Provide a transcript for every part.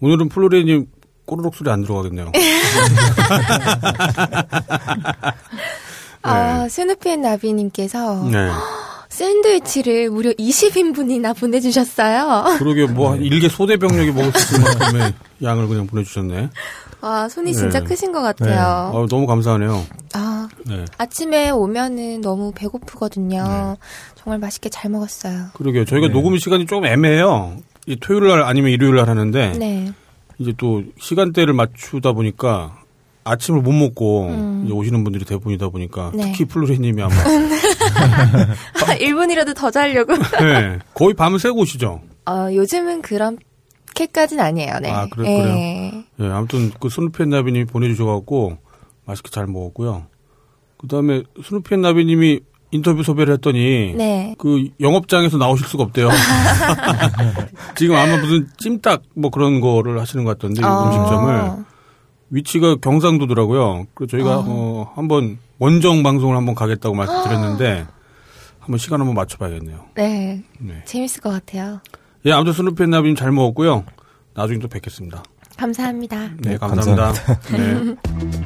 오늘은 플로리님 꼬르륵 소리 안 들어가겠네요. 아, 스누피앤 나비님께서 네. 샌드위치를 무려 20인분이나 보내주셨어요. 그러게 뭐한 일개 소대 병력이 먹을 수 있을 만큼의 양을 그냥 보내주셨네. 와, 손이 진짜 네. 크신 것 같아요. 아, 너무 감사하네요. 아, 네. 아침에 오면은 너무 배고프거든요. 정말 맛있게 잘 먹었어요. 그러게요. 저희가 네. 녹음 시간이 조금 애매해요. 이 토요일 날 아니면 일요일 날 하는데 네. 이제 또 시간대를 맞추다 보니까 아침을 못 먹고 음. 이제 오시는 분들이 대부분이다 보니까 네. 특히 플로리님이 아마 1분이라도 더 자려고. 네, 거의 밤을 새고 오시죠. 어, 요즘은 그렇게까진 아니에요. 네. 아, 그래- 예. 네, 아무튼 그 스누피 나비님이 보내주셔갖고 맛있게 잘 먹었고요. 그 다음에 스누피 나비님이 인터뷰 섭외를 했더니 네. 그 영업장에서 나오실 수가 없대요. 지금 아마 무슨 찜닭 뭐 그런 거를 하시는 것 같던데 이 어. 음식점을 위치가 경상도더라고요. 그래서 저희가 어, 한번 원정 방송을 한번 가겠다고 말씀드렸는데 한번 시간 한번 맞춰봐야겠네요. 네. 네. 재밌을 것 같아요. 예, 아무튼 스누피 나비님 잘 먹었고요. 나중에 또 뵙겠습니다. 감사합니다. 네, 감사합니다. 네.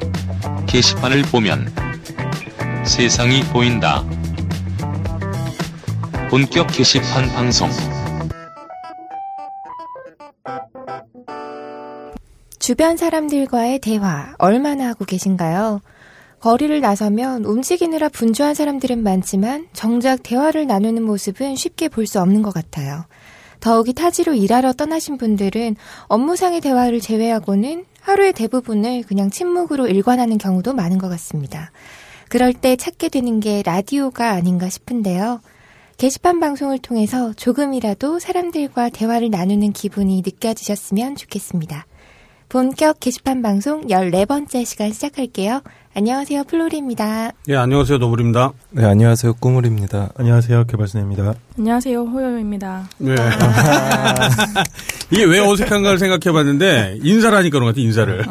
게시판을 보면 세상이 보인다. 본격 게시판 방송. 주변 사람들과의 대화 얼마나 하고 계신가요? 거리를 나서면 움직이느라 분주한 사람들은 많지만 정작 대화를 나누는 모습은 쉽게 볼 수 없는 것 같아요. 더욱이 타지로 일하러 떠나신 분들은 업무상의 대화를 제외하고는 하루의 대부분을 그냥 침묵으로 일관하는 경우도 많은 것 같습니다. 그럴 때 찾게 되는 게 라디오가 아닌가 싶은데요. 게시판 방송을 통해서 조금이라도 사람들과 대화를 나누는 기분이 느껴지셨으면 좋겠습니다. 본격 게시판 방송 14번째 시간 시작할게요. 안녕하세요. 플로리입니다. 예, 안녕하세요. 노블입니다. 네, 안녕하세요. 꾸물입니다. 안녕하세요. 개발선입니다. 안녕하세요, 호요입니다. 네. 이게 왜 어색한가를 생각해 봤는데, 인사를 하니까 그런 것 같아, 인사를.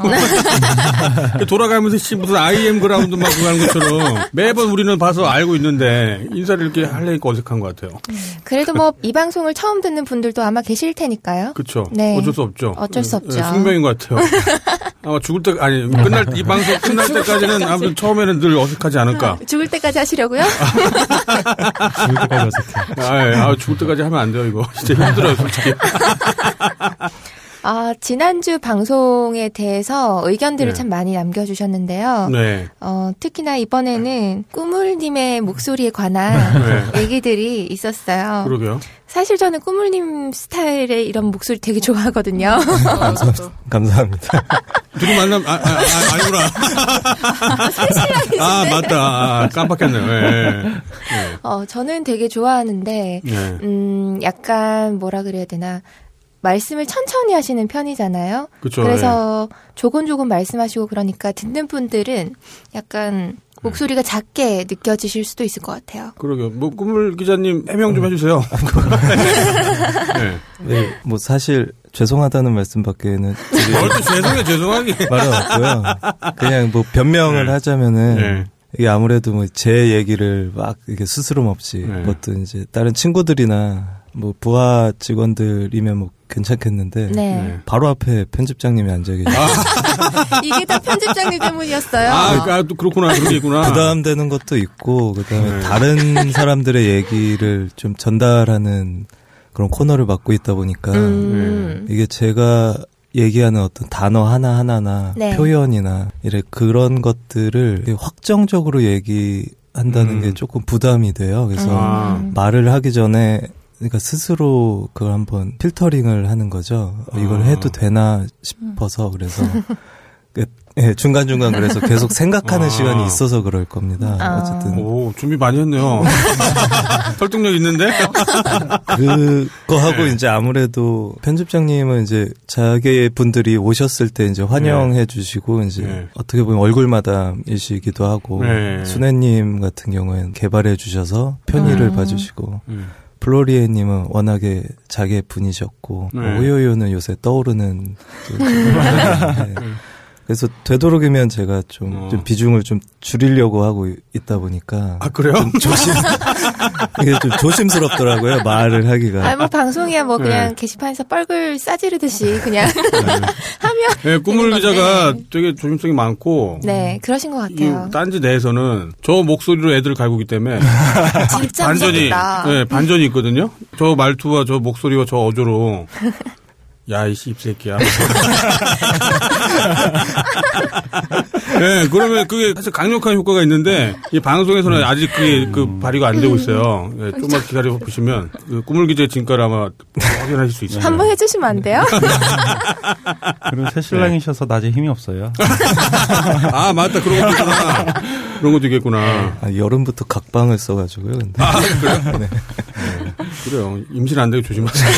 돌아가면서 씨, 무슨 IM 그라운드 막 그거 하는 것처럼 매번 우리는 봐서 알고 있는데, 인사를 이렇게 하려니까 어색한 것 같아요. 그래도 뭐 이 방송을 처음 듣는 분들도 아마 계실 테니까요. 그쵸. 네. 어쩔 수 없죠. 어쩔 수 네, 없죠. 숙명인 것 같아요. 아마 죽을 때, 아니, 끝날, 이 방송 끝날 때까지는 아무튼 처음에는 늘 어색하지 않을까. 죽을 때까지 하시려고요? 죽을 때까지 어색해. 아, 예. 아, 죽을 때까지 하면 안 돼요, 이거. 진짜 힘들어요, 솔직히. 아, 지난주 방송에 대해서 의견들을 네. 참 많이 남겨주셨는데요. 네. 어, 특히나 이번에는 꾸물님의 목소리에 관한 네. 얘기들이 있었어요. 그러게요. 사실 저는 꾸물님 스타일의 이런 목소리 되게 좋아하거든요. 감사합니다. 둘이 만남, 아, 아, 아, 아니구나. 아, 맞다. 아, 깜빡했네요. 예. 예. 어, 저는 되게 좋아하는데, 예. 음, 약간 뭐라 그래야 되나. 말씀을 천천히 하시는 편이잖아요. 그쵸, 그래서 조곤조곤 말씀하시고 그러니까 듣는 분들은 약간 목소리가 작게 느껴지실 수도 있을 것 같아요. 그러게요. 뭐, 꾸물 기자님 해명 좀 해주세요. 네. 네, 뭐 사실 죄송하다는 말씀밖에는 죄송해, 죄송하게. 말은 없고요. 그냥 뭐 변명을 네. 하자면은 네. 이게 아무래도 뭐 제 얘기를 막 이게 스스럼 없이 네. 어떤 이제 다른 친구들이나 뭐 부하 직원들이면 뭐 괜찮겠는데 네. 네. 바로 앞에 편집장님이 앉아 계시고 이게 다 편집장님 때문이었어요. 아, 아, 또 그렇구나. 그런 게 있구나. 부담되는 것도 있고 그다음에 네. 다른 사람들의 얘기를 좀 전달하는 그런 코너를 맡고 있다 보니까 음. 이게 제가 얘기하는 어떤 단어 하나 하나나 네. 표현이나 이래 그런 것들을 확정적으로 얘기 한다는 음. 게 조금 부담이 돼요. 그래서 아. 말을 하기 전에 그러니까 스스로 그걸 한번 필터링을 하는 거죠. 어, 이걸 아. 해도 되나 싶어서 그래서 그, 예, 중간중간 그래서 계속 생각하는 아. 시간이 있어서 그럴 겁니다. 아. 어쨌든 오, 준비 많이 했네요. 설득력 있는데? 그거 하고 네. 이제 아무래도 편집장님은 이제 자기 분들이 오셨을 때 이제 환영해 주시고 이제 네. 어떻게 보면 얼굴마담이시기도 하고 네. 순애님 같은 경우에는 개발해 주셔서 편의를 음. 봐주시고 음. 플로리에님은 워낙에 자기 분이셨고 네. 호요요는 요새 떠오르는 그 네. 그래서 되도록이면 제가 좀, 어. 좀 비중을 좀 줄이려고 하고 있다 보니까 아 그래요? 조심 이게 좀 조심스럽더라고요 말을 하기가. 아, 뭐 방송이야 뭐 그냥 네. 게시판에서 뻘글 싸지르듯이 그냥 하면 네, 꾸물 기자가. 되게 조심성이 많고 네 그러신 것 같아요. 이 딴지 내에서는 저 목소리로 애들을 갈구기 때문에 진짜 반전이 무섭겠다. 네, 반전이 있거든요. 저 말투와 저 목소리와 저 어조로 야 이씨 입새끼야. 네, 그러면 그게 사실 강력한 효과가 있는데 이 방송에서는 아직 그게 그 발휘가 안 되고 있어요. 네, 좀만 기다려 보시면 그 꾸물 기자의 진가를 아마 확인하실 수 있어요. 한번 해주시면 안 돼요? 그리고 새 신랑이셔서 낮에 힘이 없어요. 아 맞다 그런 것도 있구나. 그런 것도 있겠구나. 아, 여름부터 각방을 써가지고요. 근데 아, 그래요? 네. 그래요. 임신 안 되게 조심하세요.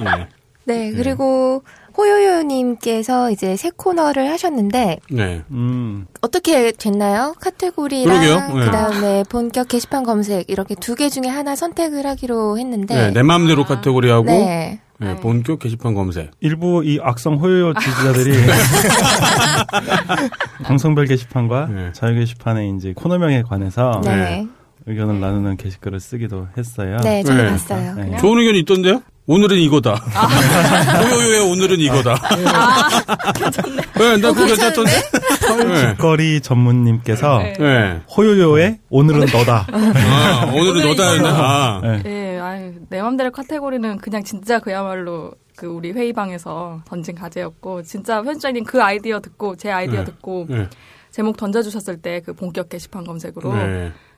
네. 네 그리고 호요요님께서 이제 새 코너를 하셨는데 네. 음, 어떻게 됐나요? 카테고리랑 그러게요. 네. 그다음에 본격 게시판 검색 이렇게 두 개 중에 하나 선택을 하기로 했는데 네, 내 마음대로 카테고리하고 네. 네, 본격 게시판 검색. 일부 이 악성 호요 지지자들이 방송별 게시판과 네. 자유 게시판의 이제 코너명에 관해서 네. 네. 의견을 나누는 게시글을 쓰기도 했어요. 네, 저도 네. 봤어요. 네. 좋은 의견이 있던데요? 오늘은 이거다. 요요요의 오늘은 이거다. 네, 나그 괜찮던데? 네. 거리 전문님께서 네. 네. 호요요의 오늘은 너다. 아, 오늘은 너다였네. 아. 네. 네, 아유, 내 맘대로 카테고리는 그냥 진짜 그야말로 그 우리 회의방에서 던진 과제였고 진짜 편집장님 그 아이디어 듣고 제 아이디어 네. 듣고 네. 제목 던져주셨을 때 그 본격 게시판 검색으로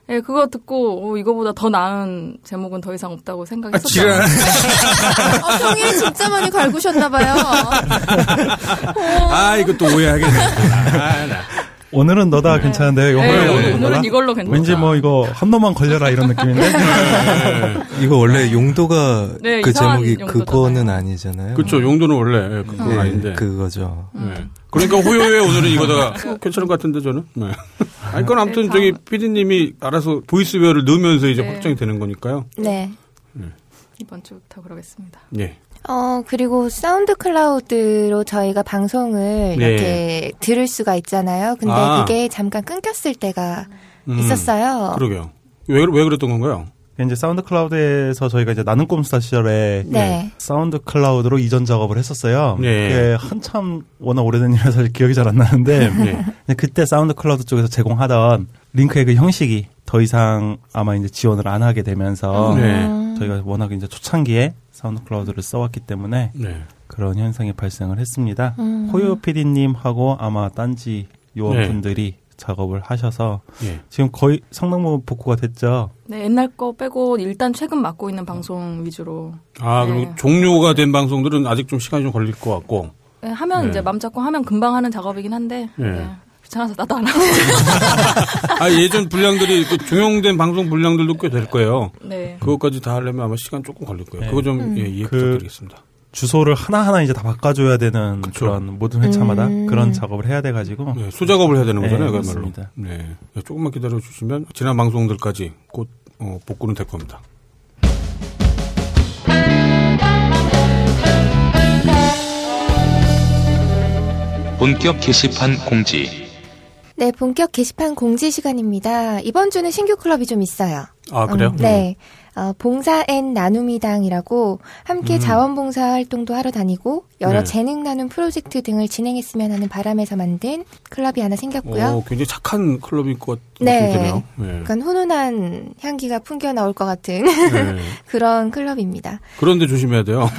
네. 네, 그거 듣고 어, 이거보다 더 나은 제목은 더 이상 없다고 아, 생각했었어요. 지랄. 어, 평일 진짜 많이 갈구셨나 봐요. 아, 이거 또 오해하겠네. 아, 나. 오늘은 너다 네, 호요요 네, 오늘, 오늘은 오늘은 너다? 이걸로 괜찮다. 왠지 뭐 이거 한 놈만 걸려라 이런 느낌인데. 이거 원래 용도가 네, 그 제목이 용도잖아요. 그거는 아니잖아요. 그쵸, 용도는 원래 그건 네, 아닌데. 그거죠. 네. 그러니까 호요에 오늘은 이거다가 어, 괜찮은 것 같은데 저는. 네. 아니 그건 아무튼 네, 저기. PD님이 알아서 보이스웨어를 넣으면서 이제 네. 확정이 되는 거니까요. 네. 이번 주부터 그러겠습니다. 예. 어, 그리고 사운드 클라우드로 저희가 방송을 네. 이렇게 들을 수가 있잖아요. 근데 아. 그게 잠깐 끊겼을 때가 음, 있었어요. 그러게요. 왜, 왜 그랬던 건가요? 이제 사운드 클라우드에서 저희가 이제 나는 꼼수다 시절에 네. 사운드 클라우드로 이전 작업을 했었어요. 네. 그게 한참 워낙 오래된 일이라서 사실 기억이 잘 안 나는데 예. 근데 그때 사운드 클라우드 쪽에서 제공하던 링크의 그 형식이 더 이상 아마 이제 지원을 안 하게 되면서 네. 음. 저희가 워낙 이제 초창기에 사운드 클라우드를 써왔기 때문에 네. 그런 현상이 발생을 했습니다. 음. 호요 PD님하고 아마 딴지 요원분들이 작업을 하셔서 예. 지금 거의 상당부 복구가 됐죠. 네, 옛날 거 빼고 일단 최근 맡고 있는 방송 위주로 아, 그리고 네. 종료가 된 방송들은 아직 좀 시간이 좀 걸릴 것 같고. 네, 하면 네. 이제 맘 잡고 하면 금방 하는 작업이긴 한데 네. 네, 귀찮아서 나도 안 하고 아, 예전 분량들이 그 종용된 방송 분량들도 꽤 될 거예요. 네. 그것까지 다 하려면 아마 시간 조금 걸릴 거예요. 네. 그거 좀 예, 이해 그- 부탁드리겠습니다. 주소를 하나하나 이제 다 바꿔줘야 되는 그쵸. 그런 모든 회차마다 음. 그런 작업을 해야 돼가지고 네, 수작업을 해야 되는 네, 거잖아요, 그야말로. 맞습니다. 네. 네, 조금만 기다려 주시면 지난 방송들까지 곧 어, 복구는 될 겁니다. 본격 게시판 공지. 네, 본격 게시판 공지 시간입니다. 이번 주는 신규 클럽이 좀 있어요. 아, 그래요? 음, 네. 어, 봉사 앤 나눔이당이라고 함께 음. 자원봉사 활동도 하러 다니고 여러 네. 재능 나눔 프로젝트 등을 진행했으면 하는 바람에서 만든 클럽이 하나 생겼고요. 오, 굉장히 착한 클럽일 것 네. 같네요. 네. 약간 훈훈한 향기가 풍겨 나올 것 같은 네. 그런 클럽입니다. 그런데 조심해야 돼요.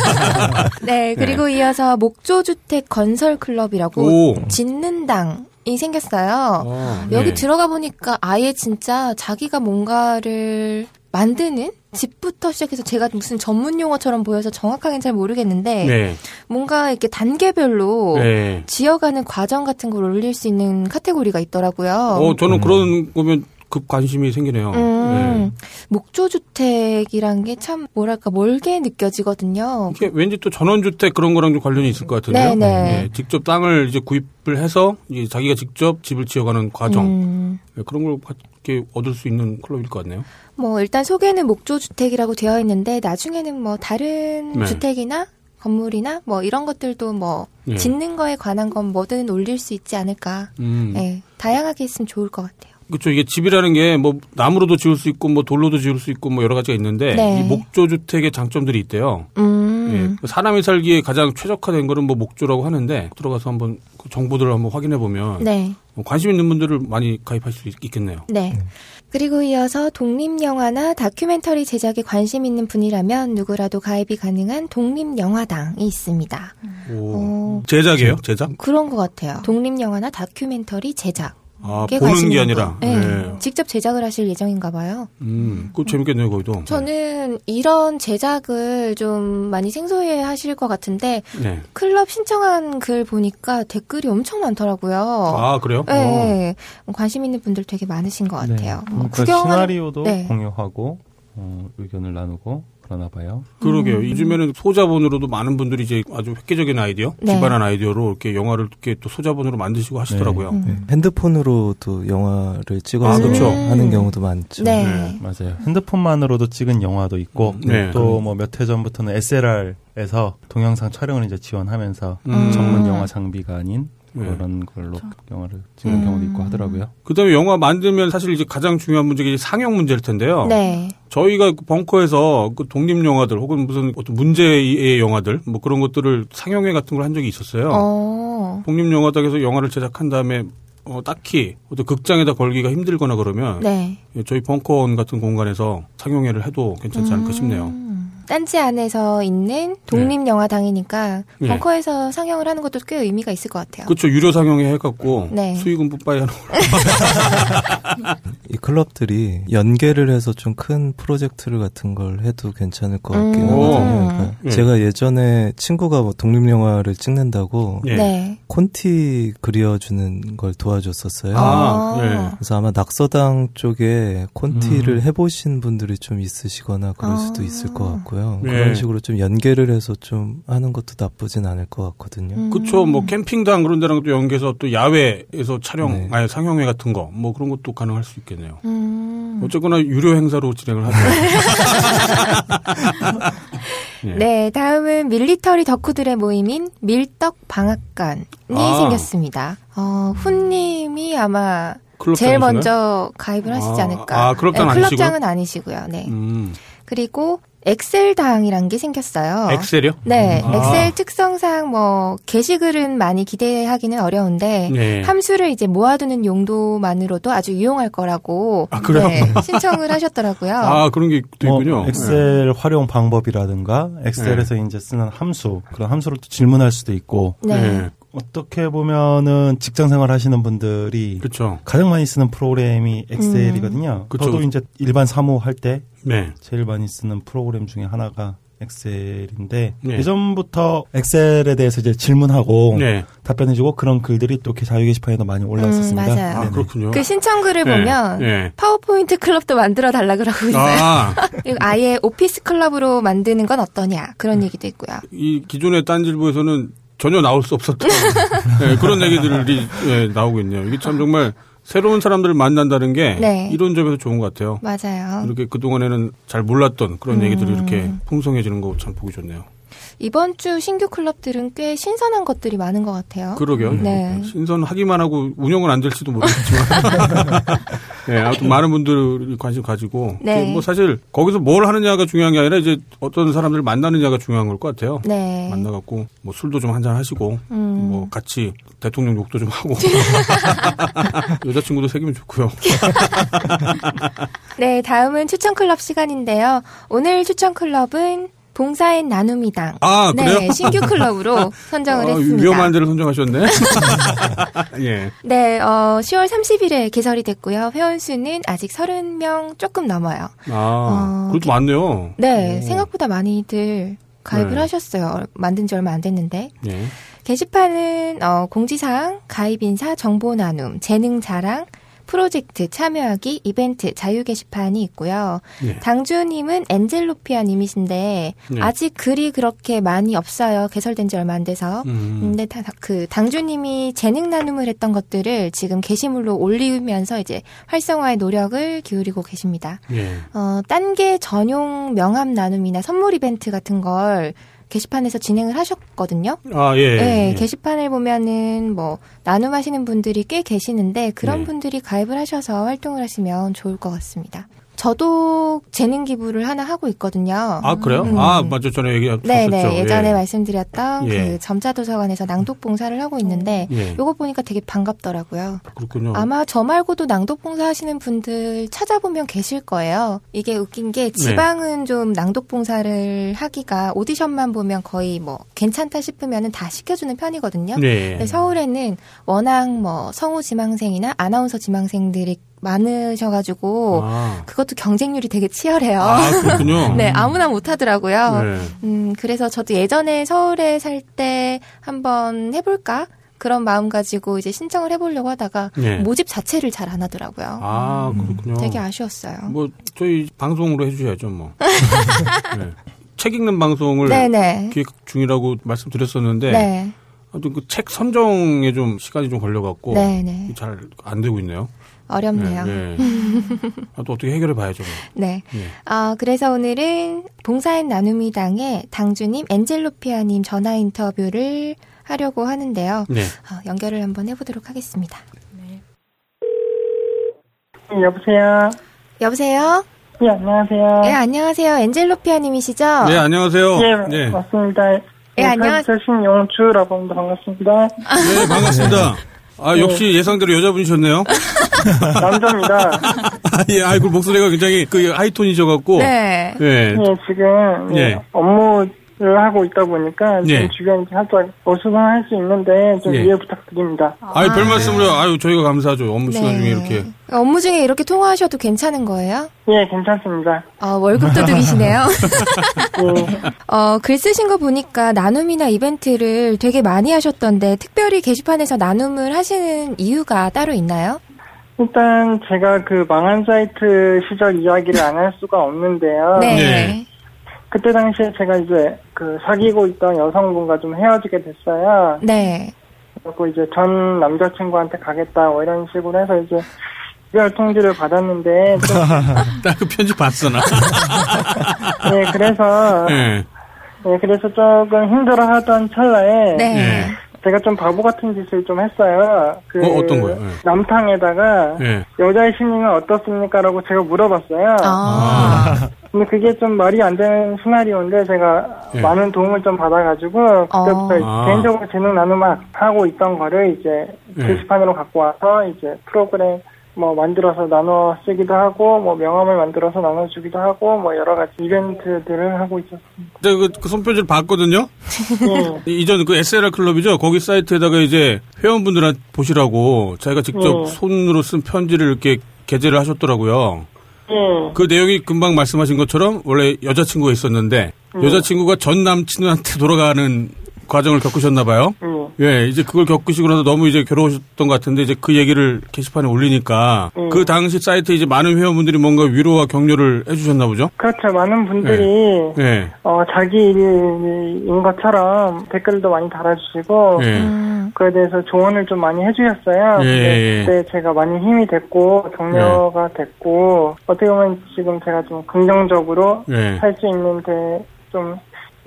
네, 그리고 이어서 목조주택 건설 클럽이라고 오. 짓는당 이 생겼어요. 어, 여기 네. 들어가 보니까 아예 진짜 자기가 뭔가를 만드는 집부터 시작해서 제가 무슨 전문 용어처럼 보여서 정확하게는 잘 모르겠는데 네. 뭔가 이렇게 단계별로 네. 지어가는 과정 같은 걸 올릴 수 있는 카테고리가 있더라고요. 어, 저는 그런 거면 급 관심이 생기네요. 음, 목조 주택이란 게 참 뭐랄까 멀게 느껴지거든요. 이게 왠지 또 전원 주택 그런 거랑 좀 관련이 있을 것 같은데요. 네, 네. 예, 직접 땅을 이제 구입을 해서 이제 자기가 직접 집을 지어가는 과정 음, 예, 그런 걸 이렇게 얻을 수 있는 클럽일 것 같네요. 뭐 일단 소개는 목조 주택이라고 되어 있는데 나중에는 뭐 다른 네. 주택이나 건물이나 뭐 이런 것들도 뭐 예. 짓는 거에 관한 건 뭐든 올릴 수 있지 않을까. 음. 예, 다양하게 했으면 좋을 것 같아요. 그렇죠. 이게 집이라는 게 뭐 나무로도 지을 수 있고 뭐 돌로도 지을 수 있고 뭐 여러 가지가 있는데 네. 이 목조 주택의 장점들이 있대요. 음, 예. 사람이 살기에 가장 최적화된 거는 뭐 목조라고 하는데 들어가서 한번 그 정보들을 한번 확인해 보면 네, 뭐 관심 있는 분들을 많이 가입할 수 있, 있겠네요. 네. 그리고 이어서 독립영화나 다큐멘터리 제작에 관심 있는 분이라면 누구라도 가입이 가능한 독립영화당이 있습니다. 오. 어, 제작이에요? 제작? 그런 것 같아요. 독립영화나 다큐멘터리 제작. 아, 게 보는 게 아니라. 거. 네. 네. 직접 제작을 하실 예정인가 봐요. 음, 그거 재밌겠네요, 거기도. 저는 이런 제작을 좀 많이 생소해 하실 것 같은데 네. 클럽 신청한 글 보니까 댓글이 엄청 많더라고요. 아, 그래요? 어. 네, 관심 있는 분들 되게 많으신 것 같아요. 네. 뭐 그러니까 구경하는- 시나리오도 네. 공유하고 어, 의견을 나누고 그러나 봐요. 그러게요. 음. 요즘에는 소자본으로도 많은 분들이 이제 아주 획기적인 아이디어, 네. 기발한 아이디어로 이렇게 영화를 이렇게 또 소자본으로 만드시고 하시더라고요. 음. 네, 핸드폰으로도 영화를 찍어서 아, 그렇죠. 하는 경우도 많죠. 네. 네. 맞아요. 핸드폰만으로도 찍은 영화도 있고 네. 또뭐 몇 해 전부터는 SLR에서 동영상 촬영을 이제 지원하면서 음. 전문 영화 장비가 아닌 네. 그런 걸로 영화를 찍는 음. 경우도 있고 하더라고요. 그다음에 영화 만들면 사실 이제 가장 중요한 문제가 이제 상영 문제일 텐데요. 네. 저희가 그 벙커에서 그 독립 영화들 혹은 무슨 어떤 문제의 영화들 뭐 그런 것들을 상영회 같은 걸 한 적이 있었어요. 어. 독립 영화당에서 영화를 제작한 다음에 어, 딱히 어떤 극장에다 걸기가 힘들거나 그러면 네. 저희 벙커원 같은 공간에서 상영회를 해도 괜찮지 않을까 싶네요. 음. 딴지 안에서 있는 독립영화당이니까 네. 벙커에서 상영을 하는 것도 꽤 의미가 있을 것 같아요. 그렇죠. 유료 상영회 해갖고 네. 수익은 뿌빠이 하는. 이 클럽들이 연계를 해서 좀 큰 프로젝트를 같은 걸 해도 괜찮을 것 같긴 음. 하거든요. 그러니까 예. 제가 예전에 친구가 뭐 독립영화를 찍는다고 예. 네. 콘티 그려주는 걸 도와줬었어요. 아. 그래서 아마 낙서당 쪽에 콘티를 음. 해보신 분들이 좀 있으시거나 그럴 아. 수도 있을 것 같고요. 네. 그런 식으로 좀 연계를 해서 좀 하는 것도 나쁘진 않을 것 같거든요. 음. 그렇죠. 뭐 캠핑장 그런 데랑 또 연계해서 또 야외에서 촬영, 네. 아니 상영회 같은 거 뭐 그런 것도 가능할 수 있겠네요. 음. 어쨌거나 유료 행사로 진행을 하죠. 예. 네, 다음은 밀리터리 덕후들의 모임인 밀떡 방앗간이 아. 생겼습니다. 어, 훈님이 아마 제일 다니시나요? 먼저 가입을 하시지 아, 않을까. 아, 클럽장 네, 아니시고요? 클럽장은 아니시고요. 네. 음. 그리고 엑셀 당이란 게 생겼어요. 엑셀이요? 네, 아. 엑셀 특성상 뭐 게시글은 많이 기대하기는 어려운데 네. 함수를 이제 모아두는 용도만으로도 아주 유용할 거라고 아, 그래요? 네, 신청을 하셨더라고요. 아 그런 게 또 뭐 있군요. 엑셀 활용 방법이라든가 엑셀에서 이제 쓰는 함수 그런 함수로 또 질문할 수도 있고 네. 네. 어떻게 보면은 직장 생활 하시는 분들이 그렇죠. 가장 많이 쓰는 프로그램이 엑셀이거든요. 그쵸, 저도 그쵸. 이제 일반 사무 할 때 네. 제일 많이 쓰는 프로그램 중에 하나가 엑셀인데 네. 예전부터 엑셀에 대해서 이제 질문하고 네. 답변해주고 그런 글들이 또 이렇게 자유 게시판에도 많이 올라왔었습니다. 음, 맞아요. 아. 그렇군요. 그 신청글을 네, 보면 네. 파워포인트 클럽도 만들어 달라 그러고 있어요. 아, 그리고 아예 오피스 클럽으로 만드는 건 어떠냐 그런 얘기도 있고요. 이 기존의 딴질보에서는 전혀 나올 수 없었던 네, 그런 얘기들이 예, 나오고 있네요. 이게 참 정말 새로운 사람들을 만난다는 게 네. 이런 점에서 좋은 것 같아요. 맞아요. 이렇게 그동안에는 잘 몰랐던 그런 음. 얘기들이 이렇게 풍성해지는 거 참 보기 좋네요. 이번 주 신규 클럽들은 꽤 신선한 것들이 많은 것 같아요. 그러게요. 네. 신선하기만 하고 운영은 안 될지도 모르겠지만. 네, 아무튼 많은 분들이 관심 가지고. 네. 뭐 사실 거기서 뭘 하느냐가 중요한 게 아니라 이제 어떤 사람들 만나느냐가 중요한 걸 것 같아요. 네. 만나갖고 뭐 술도 좀 한잔 하시고 음. 뭐 같이 대통령 욕도 좀 하고 여자친구도 사귀면 좋고요. 네, 다음은 추천 클럽 시간인데요. 오늘 추천 클럽은 봉사의 나눔이당. 아 네, 그래요? 신규 클럽으로 선정을 아, 했습니다. 위험한 데를 선정하셨네. 예. 네, 어, 10월 30일에 개설이 됐고요. 회원 수는 아직 30명 조금 넘어요. 아 어, 그것도 많네요. 네, 오. 생각보다 많이들 가입을 네. 하셨어요. 만든 지 얼마 안 됐는데. 예. 게시판은 어, 공지사항, 가입 인사, 정보 나눔, 재능 자랑, 프로젝트 참여하기, 이벤트, 자유 게시판이 있고요. 예. 당주님은 엔젤로피아님이신데 네. 아직 글이 그렇게 많이 없어요. 개설된 지 얼마 안 돼서. 음. 근데 다, 다- 그 당주님이 재능 나눔을 했던 것들을 지금 게시물로 올리면서 이제 활성화에 노력을 기울이고 계십니다. 예. 어, 딴 게 전용 명함 나눔이나 선물 이벤트 같은 걸 게시판에서 진행을 하셨거든요. 아, 예. 네, 예. 게시판을 보면은 뭐 나눔하시는 분들이 꽤 계시는데 그런 네. 분들이 가입을 하셔서 활동을 하시면 좋을 것 같습니다. 저도 재능 기부를 하나 하고 있거든요. 아, 그래요? 음. 아, 맞죠. 전에 얘기했었죠. 네네 예전에 예. 말씀드렸던 예. 그 점자 도서관에서 낭독 봉사를 하고 있는데 예. 요거 보니까 되게 반갑더라고요. 그렇군요. 아마 저 말고도 낭독 봉사 하시는 분들 찾아보면 계실 거예요. 이게 웃긴 게 지방은 좀 낭독 봉사를 하기가 오디션만 보면 거의 뭐 괜찮다 싶으면은 다 시켜주는 편이거든요. 네. 근데 서울에는 워낙 뭐 성우 지망생이나 아나운서 지망생들이 많으셔가지고 아, 그것도 경쟁률이 되게 치열해요. 아, 그렇군요. 네, 아무나 못 하더라고요. 네. 음, 그래서 저도 예전에 서울에 살 때 한번 해볼까? 그런 마음 가지고 이제 신청을 해보려고 하다가 네. 모집 자체를 잘 안 하더라고요. 아, 그렇군요. 되게 아쉬웠어요. 뭐 저희 방송으로 해주셔야죠, 뭐. 네. 책 읽는 방송을 네네. 기획 중이라고 말씀드렸었는데 네. 아무튼 그 책 선정에 좀 시간이 좀 걸려갖고 네네. 잘안 되고 있네요. 어렵네요. 네. 아, 또 어떻게 해결해 봐야죠. 뭐. 네. 네. 어, 그래서 오늘은 봉사인 나눔이당의 당주님, 엔젤로피아님 전화 인터뷰를 하려고 하는데요. 네. 어, 연결을 한번 해보도록 하겠습니다. 네, 여보세요. 여보세요? 예, 안녕하세요. 네, 안녕하세요. 엔젤로피아님이시죠? 네, 안녕하세요. 예, 네. 맞습니다. 예, 안녕하세요. 신용주라고 합니다. 반갑습니다. 네, 반갑습니다. 아, 역시 예상대로 여자분이셨네요. 남자입니다. 아, 예, 아이고, 목소리가 굉장히 그 하이톤이셔갖고. 네. 예. 예, 지금 예, 예. 업무 를 하고 있다 보니까 예. 좀 주변에 살짝 어수선할 수 있는데 좀 예. 이해 부탁드립니다. 아유, 별 말씀을요. 아유, 저희가 감사하죠. 업무 시간 중에 이렇게. 업무 중에 이렇게 통화하셔도 괜찮은 거예요? 예, 괜찮습니다. 어, 월급 도둑이시네요. 예, 어, 글 쓰신 거 보니까 나눔이나 이벤트를 되게 많이 하셨던데 특별히 게시판에서 나눔을 하시는 이유가 따로 있나요? 일단 제가 그 망한 사이트 시절 이야기를 안 할 수가 없는데요. 네. 네. 그때 당시에 제가 이제 그 사귀고 있던 여성분과 좀 헤어지게 됐어요. 네. 그리고 이제 전 남자친구한테 가겠다 뭐 이런 식으로 해서 이제 이별 통지를 받았는데 좀, 딱그 편지 봤어, 나. 예 그래서 예. 예 그래서 조금 힘들어하던 찰나에 네. 예. 제가 좀 바보 같은 짓을 좀 했어요. 그 어, 어떤 거요? 예. 남탕에다가 예. 여자의 심리는 어떻습니까라고 제가 물어봤어요. 아. 근데 그게 좀 말이 안 되는 시나리오인데 제가 예. 많은 도움을 좀 받아가지고 그때부터 아. 개인적으로 재능 나눔을 하고 있던 거를 이제 예. 게시판으로 갖고 와서 이제 프로그램 뭐 만들어서 나눠 쓰기도 하고 뭐 명함을 만들어서 나눠 주기도 하고 뭐 여러 가지 이벤트들을 하고 있었습니다. 제가 그, 그 손편지를 봤거든요. 예. 이- 이전 그 SLR 클럽이죠. 거기 사이트에다가 이제 회원분들한테 보시라고 자기가 직접 예. 손으로 쓴 편지를 이렇게 게재를 하셨더라고요. 예. 그 내용이 금방 말씀하신 것처럼 원래 여자친구가 있었는데 음. 여자친구가 전 남친한테 돌아가는 과정을 겪으셨나 봐요. 예. 예, 이제 그걸 겪으시고 나서 너무 이제 괴로우셨던 것 같은데 이제 그 얘기를 게시판에 올리니까 음. 그 당시 사이트에 이제 많은 회원분들이 뭔가 위로와 격려를 해주셨나 보죠. 그렇죠. 많은 분들이 예, 어, 자기 일인 것처럼 댓글도 많이 달아주시고 예. 음. 그에 대해서 조언을 좀 많이 해주셨어요. 예. 근데 그때 제가 많이 힘이 됐고 격려가 됐고 어떻게 보면 지금 제가 좀 긍정적으로 예. 할수 있는 데 좀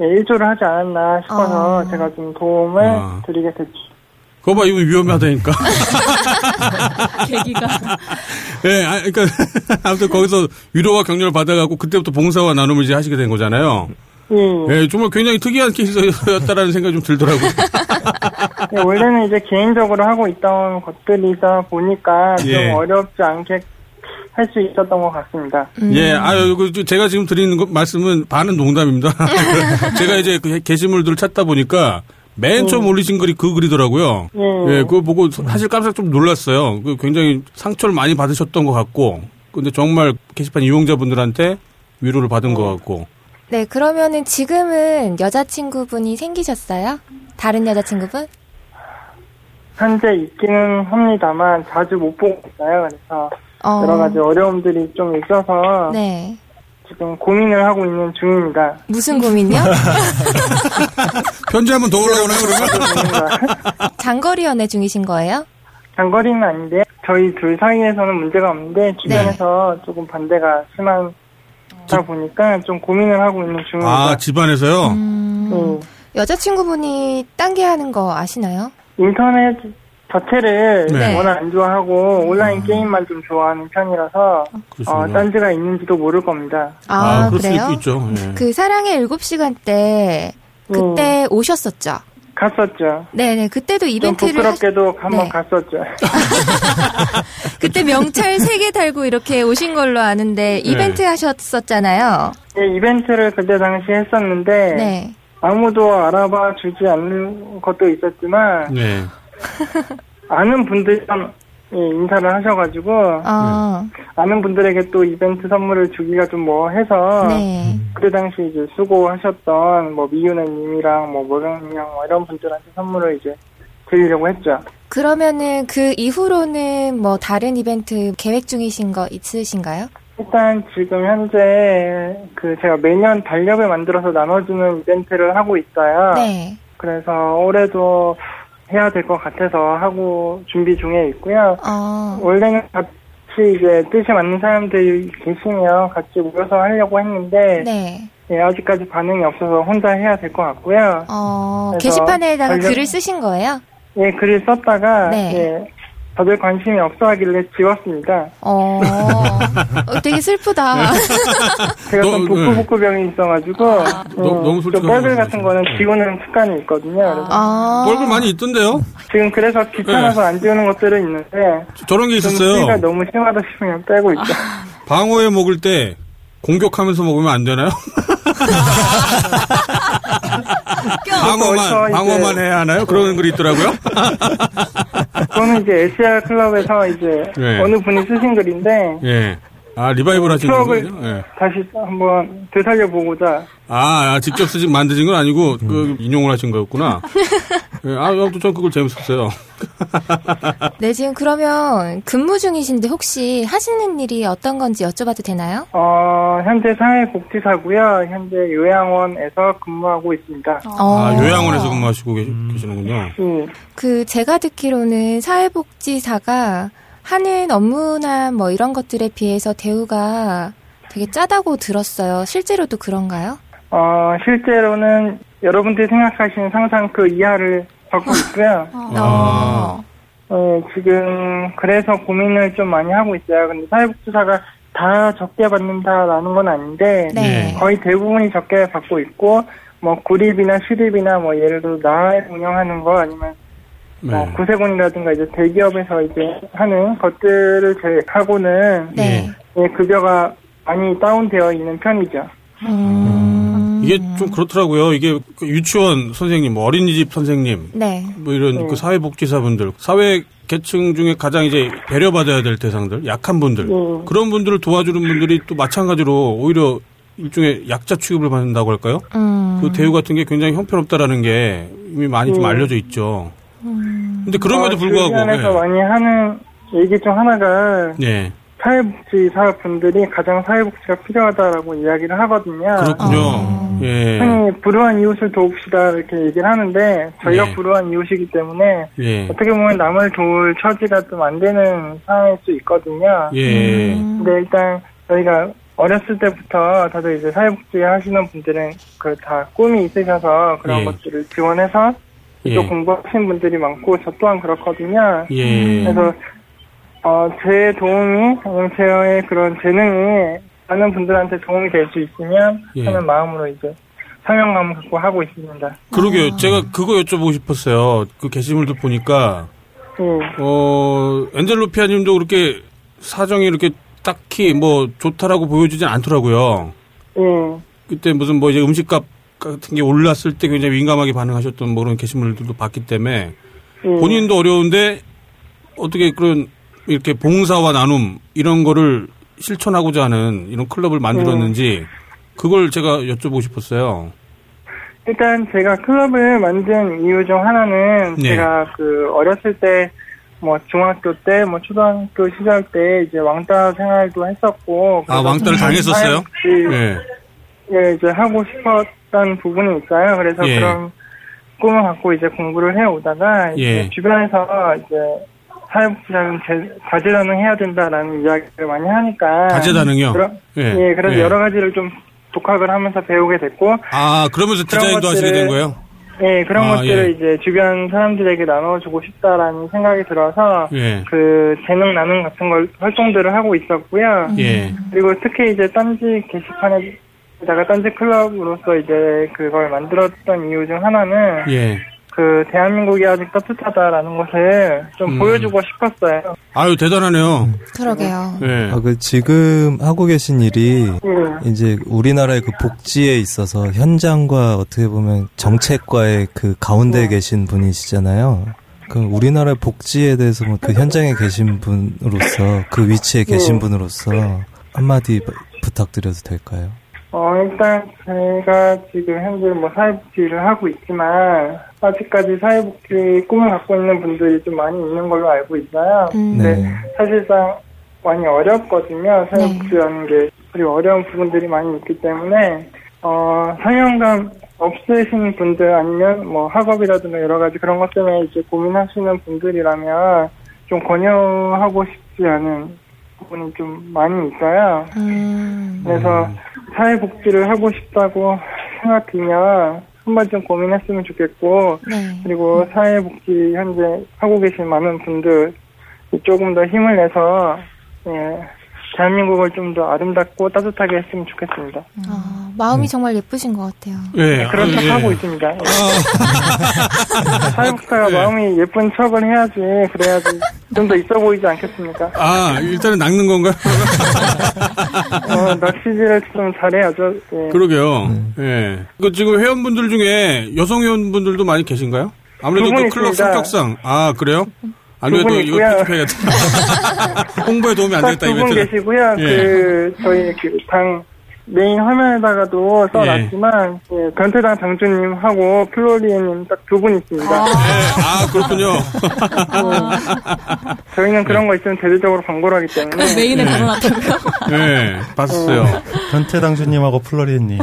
예, 일조를 하지 않았나 싶어서 아. 제가 좀 도움을 아. 드리게 됐죠. 그거 봐, 이건 위험하다니까. 계기가 예, 아, 그러니까 아무튼 거기서 위로와 격려를 받아갖고 그때부터 봉사와 나눔을 이제 하시게 된 거잖아요. 예. 예, 정말 굉장히 특이한 케이스였다라는 생각이 좀 들더라고요. 예, 원래는 이제 개인적으로 하고 있던 것들이다 보니까 예. 좀 어렵지 않게 할 수 있었던 것 같습니다. 예, 아유, 그, 제가 지금 드리는 거- 말씀은 반은 농담입니다. 제가 이제 그 게시물들을 찾다 보니까 맨 처음 올리신 글이 그 글이더라고요. 예. 예, 그거 보고 사실 깜짝 좀 놀랐어요. 그 굉장히 상처를 많이 받으셨던 것 같고, 근데 정말 게시판 이용자분들한테 위로를 받은 것 같고. 네, 그러면은 지금은 여자친구분이 생기셨어요? 다른 여자친구분? 현재 있기는 합니다만 자주 못 보고 있어요. 그래서 어. 여러 가지 어려움들이 좀 있어서 네. 지금 고민을 하고 있는 중입니다. 무슨 고민요? 편지 한번 더 올라오나요, 그러면? 장거리 연애 중이신 거예요? 장거리는 아닌데 저희 둘 사이에서는 문제가 없는데 주변에서 조금 반대가 심한 같아 보니까 좀 고민을 하고 있는 중입니다. 아, 집안에서요? 음, 음. 여자친구분이 딴 게 하는 거 아시나요? 인터넷 자체를 네. 워낙 안 좋아하고 온라인 게임만 좀 좋아하는 편이라서 그러시군요. 어, 딴지가 있는지도 모를 겁니다. 아, 그럴 그래요? 수 있죠. 예. 그 사랑의 일곱 시간 때 그때 오셨었죠. 갔었죠. 네네 그때도 좀 이벤트를 부끄럽게도 한번 네. 갔었죠. 그때 명찰 세 개 달고 이렇게 오신 걸로 아는데 이벤트 하셨었잖아요. 예, 이벤트를 그때 당시 했었는데 네. 아무도 알아봐 주지 않는 것도 있었지만 네. 아는 분들만 예, 인사를 하셔가지고 아, 아는 분들에게 또 이벤트 선물을 주기가 좀 뭐 해서 네. 그때 당시 이제 수고하셨던 뭐 미유나님이랑 뭐 모경이랑 뭐 이런 분들한테 선물을 이제 드리려고 했죠. 그러면은 그 이후로는 뭐 다른 이벤트 계획 중이신 거 있으신가요? 일단 지금 현재 그 제가 매년 달력을 만들어서 나눠주는 이벤트를 하고 있어요. 네. 그래서 올해도 해야 될 것 같아서 하고 준비 중에 있고요. 어, 원래는 같이 이제 뜻이 맞는 사람들이 계시면 같이 모여서 하려고 했는데 네. 예, 아직까지 반응이 없어서 혼자 해야 될 것 같고요. 어, 게시판에다가 글을 쓰신 거예요? 예, 글을 썼다가 네. 예, 다들 관심이 없어 하길래 지웠습니다. 어, 어, 되게 슬프다. 제가 너- 좀 복부복부병이 있어가지고 너- 음, 너무 좀 뻘글 같은 거는. 지우는 습관이 있거든요. 그래서 아, 얼굴 많이 있던데요? 지금 그래서 귀찮아서 안 지우는 것들은 있는데 저 런 게좀 있었어요. 수위가 너무 심하다 싶으면 빼고 있죠. 방어회 먹을 때 공격하면서 먹으면 안 되나요? 방어만 방어만 해야 하나요? 그런 글이 있더라고요. 저는 이제 SR 클럽에서 이제 네. 어느 분이 쓰신 글인데 예. 아 리바이벌 하신 추억을 거군요. 예. 다시 한번 되살려 보고자 아, 아, 직접 쓰지 만드신 건 아니고 그 인용을 하신 거였구나. 예, 아, 아무튼 전 그걸 재밌었어요. 네, 지금 그러면 근무 중이신데 혹시 하시는 일이 어떤 건지 여쭤봐도 되나요? 어, 현재 사회복지사고요. 현재 요양원에서 근무하고 있습니다. 어. 아, 요양원에서 근무하시고 계시, 계시 는군요. 음, 그 제가 듣기로는 사회복지사가 하는 업무나 뭐 이런 것들에 비해서 대우가 되게 짜다고 들었어요. 실제로도 그런가요? 어, 실제로는 여러분들이 생각하시는 상상 그 이하를 받고 있고요. 아. 어, 지금 그래서 고민을 좀 많이 하고 있어요. 근데 사회복지사가 다 적게 받는다라는 건 아닌데 네. 거의 대부분이 적게 받고 있고 뭐 구립이나 시립이나 뭐 예를 들어 나에 운영하는 거 아니면 뭐 네. 구세군이라든가 이제 대기업에서 이제 하는 것들을 제외하고는 네. 예, 급여가 많이 다운되어 있는 편이죠. 음. 이게 좀 그렇더라고요. 이게 그 유치원 선생님, 뭐 어린이집 선생님, 네. 뭐 이런 네. 그 사회복지사분들, 사회 계층 중에 가장 이제 배려받아야 될 대상들, 약한 분들, 네. 그런 분들을 도와주는 분들이 또 마찬가지로 오히려 일종의 약자 취급을 받는다고 할까요? 음. 그 대우 같은 게 굉장히 형편없다라는 게 이미 많이 좀 네. 알려져 있죠. 음. 근데 그럼에도 어, 불구하고, 주변에서 많이 하는 얘기 중 하나가 예. 예. 사회복지사 분들이 가장 사회복지가 필요하다라고 이야기를 하거든요. 그렇군요. 아. 예. 흔히 불우한 이웃을 도웁시다 이렇게 얘기를 하는데 저희가 네. 불우한 이웃이기 때문에 예. 어떻게 보면 남을 도울 처지가 좀 안 되는 상황일 수 있거든요. 예. 음. 근데 일단 저희가 어렸을 때부터 다들 이제 사회복지 하시는 분들은 그 다 꿈이 있으셔서 그런 예. 것들을 지원해서 예. 또 공부하신 분들이 많고 저 또한 그렇거든요. 예. 그래서 어, 제 도움이 제의 그런 재능이 많은 분들한테 도움이 될 수 있으면 예. 하는 마음으로 이제 사명감을 갖고 하고 있습니다. 그러게요. 제가 그거 여쭤보고 싶었어요. 그 게시물들 보니까, 예. 어, 엔젤로피아 님도 그렇게 사정이 이렇게 딱히 뭐 좋다라고 보여주진 않더라고요. 예. 그때 무슨 뭐 이제 음식값 같은 게 올랐을 때 굉장히 민감하게 반응하셨던 뭐 그런 게시물들도 봤기 때문에 예. 본인도 어려운데 어떻게 그런 이렇게 봉사와 나눔 이런 거를 실천하고자 하는 이런 클럽을 만들었는지 그걸 제가 여쭤보고 싶었어요. 일단 제가 클럽을 만든 이유 중 하나는 네. 제가 그 어렸을 때 뭐 중학교 때 뭐 초등학교 시절 때 이제 왕따 생활도 했었고 아, 왕따를 당했었어요? 사회복지 예. 예, 이제 하고 싶었던 부분이 있어요. 그래서 예. 그런 꿈을 갖고 이제 공부를 해 오다가 이제 예. 주변에서 이제 사회복지자금 제- 다재다능해야 된다라는 이야기를 많이 하니까? 그러, 예. 예, 그래서 예. 여러 가지를 좀 독학을 하면서 배우게 됐고 아, 그러면서 디자인도 하시게 된 거예요? 예, 그런 아, 것들을 예. 이제 주변 사람들에게 나눠주고 싶다라는 생각이 들어서 예. 그 재능 나눔 같은 걸 활동들을 하고 있었고요. 예. 그리고 특히 이제 딴지 게시판에 다가 딴지 클럽으로서 이제 그걸 만들었던 이유 중 하나는 예. 그 대한민국이 아직 따뜻하다라는 것을 좀 음. 보여주고 싶었어요. 아유, 대단하네요. 그러게요. 예. 아, 그 지금 하고 계신 일이 예. 이제 우리나라의 그 복지에 있어서 현장과 어떻게 보면 정책과의 그 가운데에 계신 분이시잖아요. 그 우리나라의 복지에 대해서 뭐그 현장에 계신 분으로서 그 위치에 계신 분으로서 한마디 부탁드려도 될까요? 어, 일단 제가 지금 현재 뭐 사회복지를 하고 있지만 아직까지 사회복지 꿈을 갖고 있는 분들이 좀 많이 있는 걸로 알고 있어요. 음. 근데 네. 사실상 많이 어렵거든요. 사회복지라는 게 그리고 어려운 부분들이 많이 있기 때문에 어, 사명감 없으신 분들 아니면 뭐 학업이라든가 여러 가지 그런 것 때문에 이제 고민하시는 분들이라면 좀 권유하고 싶지 않은 부분이 좀 많이 있어요. 음. 그래서 사회복지를 하고 싶다고 생각이면 한번 좀 고민했으면 좋겠고 네. 그리고 사회복지 현재 하고 계신 많은 분들 조금 더 힘을 내서 예, 대한민국을 좀 더 아름답고 따뜻하게 했으면 좋겠습니다. 아, 마음이 정말 예쁘신 것 같아요. 예. 그런 아, 척 예. 하고 있습니다. 사회복지가 예. 마음이 예쁜 척을 해야지 그래야지 좀 더 있어 보이지 않겠습니까? 아, 일단은 낚는 건가요? 어, 낚시질을 좀 잘해야죠. 예. 그러게요. 예. 그 지금 회원분들 중에 여성 회원분들도 많이 계신가요? 아무래도 두그분 클럽 있습니다. 성격상. 아, 그래요? 안두 그래도 분 이거. 편집해야겠다. 홍보에 도움이 안 되겠다, 딱두분 이벤트는. 계시고요. 예. 그 저희 그당 메인 화면에다가도 써놨지만 예, 변태당 장주님하고 플로리에님 딱 두 분 있습니다. 예, 아, 그렇군요. 저희는 그런 거 있으면 대대적으로 광고를 하기 때문에 그 메인에 걸어놨다고요? 예, 봤었어요. 변태당 주님하고 플로리엔님.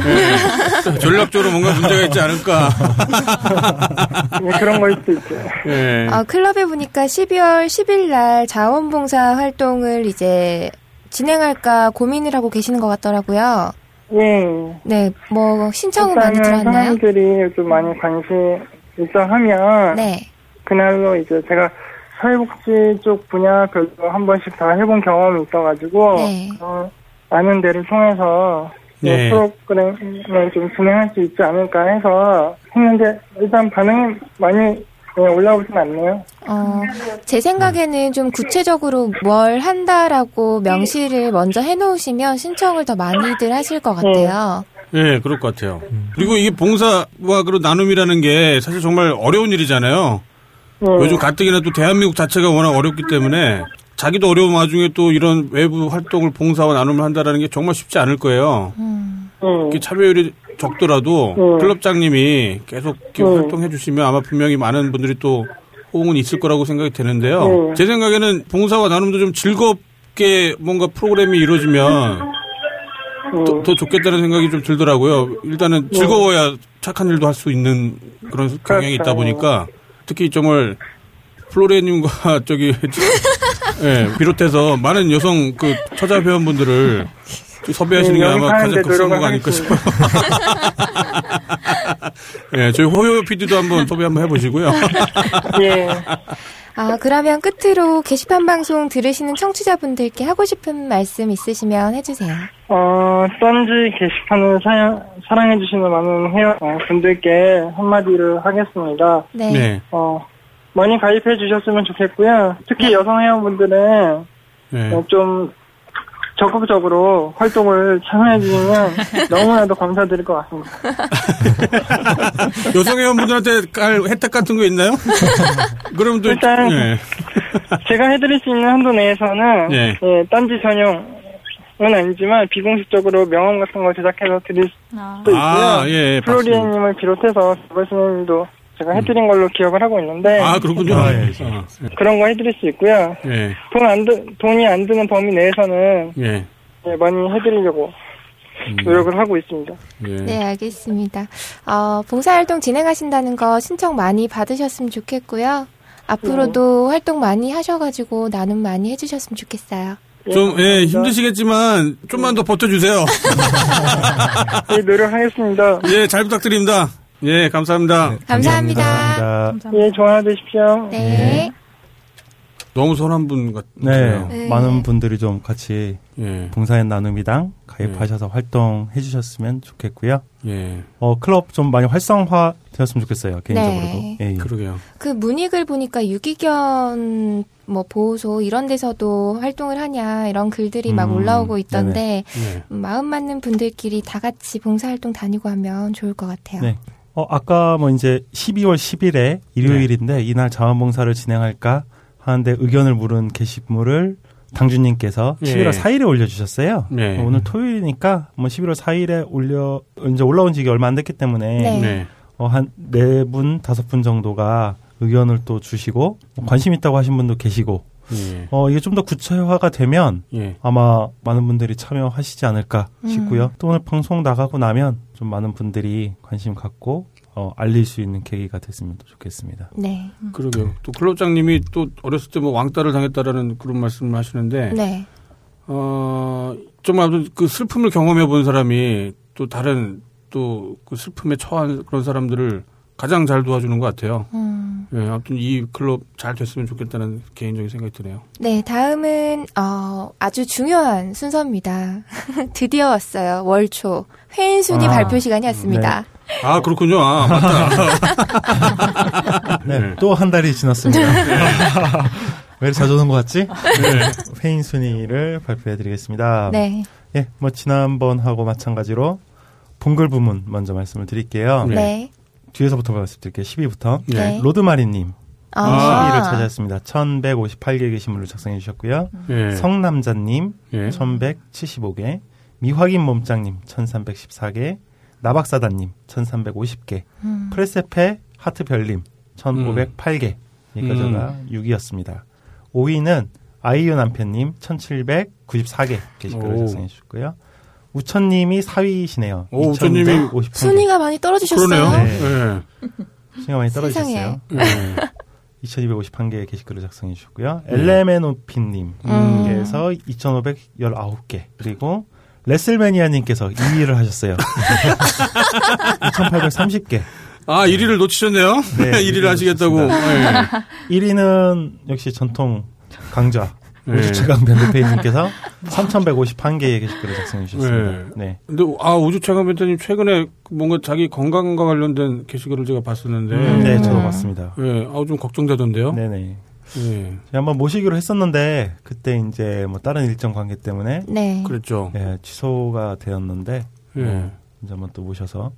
전략적으로 뭔가 문제가 있지 않을까. 예, 그런 거일 수도 있죠. 예. 아, 클럽에 보니까 12월 10일 날 자원봉사 활동을 이제 진행할까 고민을 하고 계시는 것 같더라고요. 예. 네, 뭐 신청은 많이 들어왔나요? 사람들이 좀 많이 관심 있어 하면 네. 그날로 이제 제가 사회복지 쪽 분야별로 한 번씩 다 해본 경험이 있어가지고 네. 어, 아는 데를 통해서 네. 뭐 프로그램을 좀 진행할 수 있지 않을까 해서 했는데 일단 반응이 많이 네, 올라오진 않네요. 어, 제 생각에는 좀 구체적으로 뭘 한다라고 명시를 먼저 해놓으시면 신청을 더 많이들 하실 것 같아요. 예, 그럴 것 같아요. 그리고 이게 봉사와 그런 나눔이라는 게 사실 정말 어려운 일이잖아요. 네. 요즘 가뜩이나 또 대한민국 자체가 워낙 어렵기 때문에 자기도 어려운 와중에 또 이런 외부 활동을 봉사와 나눔을 한다라는 게 정말 쉽지 않을 거예요. 음. 네. 이게 참여율이 적더라도 음. 클럽장님이 계속 음. 활동해 주시면 아마 분명히 많은 분들이 또 호응은 있을 거라고 생각이 되는데요. 음. 제 생각에는 봉사와 나눔도 좀 즐겁게 뭔가 프로그램이 이루어지면 음. 더, 더 좋겠다는 생각이 좀 들더라고요. 일단은 즐거워야 착한 일도 할 수 있는 그런 경향이 있다 그렇죠. 보니까 특히 정말 플로레님과 저기 예, 비롯해서 많은 여성 그 처자 회원분들을 좀 섭외하시는 네, 게 아마 가장 노력을 아닐까 싶어요. 예, 저희 호요 PD도 한번 섭외 한번 해보시고요. 예. 아, 그러면 끝으로 게시판 방송 들으시는 청취자분들께 하고 싶은 말씀 있으시면 해주세요. 어, 딴지 게시판을 사, 사랑해주시는 많은 회원 어, 분들께 한마디를 하겠습니다. 네. 네. 어, 많이 가입해 주셨으면 좋겠고요. 특히 여성 회원분들은 네. 어, 좀 적극적으로 활동을 참여해 주시면 너무나도 감사드릴 것 같습니다. 여성 회원분들한테 깔 혜택 같은 거 있나요? 그럼 또 일단 예. 제가 해드릴 수 있는 한도 내에서는 네. 예, 딴지 전용 은 아니지만 비공식적으로 명함 같은 걸 제작해서 드릴 아. 수도 있고요. 아, 예, 봤습니다. 플로리엔님을 비롯해서 버스님도 제가 해드린 걸로 기억을 하고 있는데 아, 그렇군요. 아, 예. 아, 그런 거 해드릴 수 있고요. 예. 돈 안 드, 돈이 안 드는 범위 내에서는 예. 예, 많이 해드리려고 노력을 하고 있습니다. 예. 네, 알겠습니다. 어, 봉사활동 진행하신다는 거 신청 많이 받으셨으면 좋겠고요. 앞으로도 활동 많이 하셔가지고 나눔 많이 해주셨으면 좋겠어요. 좀, 예, 감사합니다. 힘드시겠지만, 좀만 더 버텨주세요. 네, 노력하겠습니다. 예, 잘 부탁드립니다. 예, 감사합니다. 감사합니다. 감사합니다. 예, 좋은 하루 되십시오. 네. 너무 선한 분 같아요. 네, 네. 많은 분들이 좀 같이 예, 봉사의 나눔이당 가입하셔서 활동해 주셨으면 좋겠고요. 예, 어, 클럽 좀 많이 활성화 되었으면 좋겠어요. 개인적으로도. 네. 예, 예. 그러게요. 그 문익을 보니까 유기견 뭐 보호소 이런 데서도 활동을 하냐 이런 글들이 막 음, 올라오고 있던데 네. 음, 마음 맞는 분들끼리 다 같이 봉사활동 다니고 하면 좋을 것 같아요. 네. 어, 아까 뭐 이제 12월 10일에 일요일인데 네. 이날 자원봉사를 진행할까 하는데 의견을 물은 게시물을 당주님께서 예. 11월 4일에 올려주셨어요. 네. 오늘 토요일이니까 뭐 11월 4일에 올려 이제 올라온 지가 얼마 안 됐기 때문에 네. 네. 어, 한 네 분 다섯 분 정도가 의견을 또 주시고 뭐 관심 있다고 하신 분도 계시고 예. 어, 이게 좀 더 구체화가 되면 예. 아마 많은 분들이 참여하시지 않을까 음. 싶고요. 또 오늘 방송 나가고 나면 좀 많은 분들이 관심 갖고 어, 알릴 수 있는 계기가 됐으면 또 좋겠습니다. 네. 그러게요. 또 클럽장님이 또 어렸을 때 뭐 왕따를 당했다라는 그런 말씀을 하시는데, 네. 어, 좀 아무튼 그 슬픔을 경험해 본 사람이 또 다른 또 그 슬픔에 처한 그런 사람들을 가장 잘 도와주는 것 같아요. 음. 예, 아무튼 이 클럽 잘 됐으면 좋겠다는 개인적인 생각이 드네요. 네, 다음은 어, 아주 중요한 순서입니다. 드디어 왔어요. 월초 회인 순위 아, 발표 시간이 왔습니다. 아, 그렇군요. 아, 맞다. 네, 네. 또 한 달이 지났습니다. 왜 이렇게 자주 오는 것 같지? 네. 회인 순위를 발표해드리겠습니다. 네. 예, 뭐 지난번하고 마찬가지로 본글 부문 먼저 말씀을 드릴게요. 네. 네. 뒤에서부터 말씀드릴게요. 10위부터 네. 로드마리님 아. 10위를 차지했습니다. 1158개 게시물을 작성해 주셨고요. 예. 성남자님 예. 1175개, 미확인 몸짱님 1314개, 나박사단님 1350개, 음. 프레세페 하트별님 1508개. 여기까지가 6위였습니다. 5위는 아이유 남편님 1794개 게시글을 오. 작성해 주셨고요. 우천님이 4위시네요. 오, 우천님이 2250개. 순위가 많이 떨어지셨어요. 그러네요. 네. 예. 순위가 많이 떨어지셨어요. 예. 2251개의 게시글을 작성해 주셨고요. 엘레메노피님께서 2519개 그리고 레슬매니아님께서 2위를 하셨어요. 2830개. 아, 1위를 놓치셨네요. 네, 1위를 하시겠다고. 예. 1위는 역시 전통 강자 네. 우주 최강 변대페이님께서 3151개의 게시글을 작성해 주셨습니다. 네. 네. 근데 아 우주 최강 멘토님 최근에 뭔가 자기 건강과 관련된 게시글을 제가 봤었는데 음, 네, 저도 봤습니다. 예, 아우 좀 걱정되던데요. 네네. 예, 제가 한번 모시기로 했었는데 그때 이제 뭐 다른 일정 관계 때문에 네. 그랬죠. 네, 취소가 되었는데 예. 어, 이제 한번 또 모셔서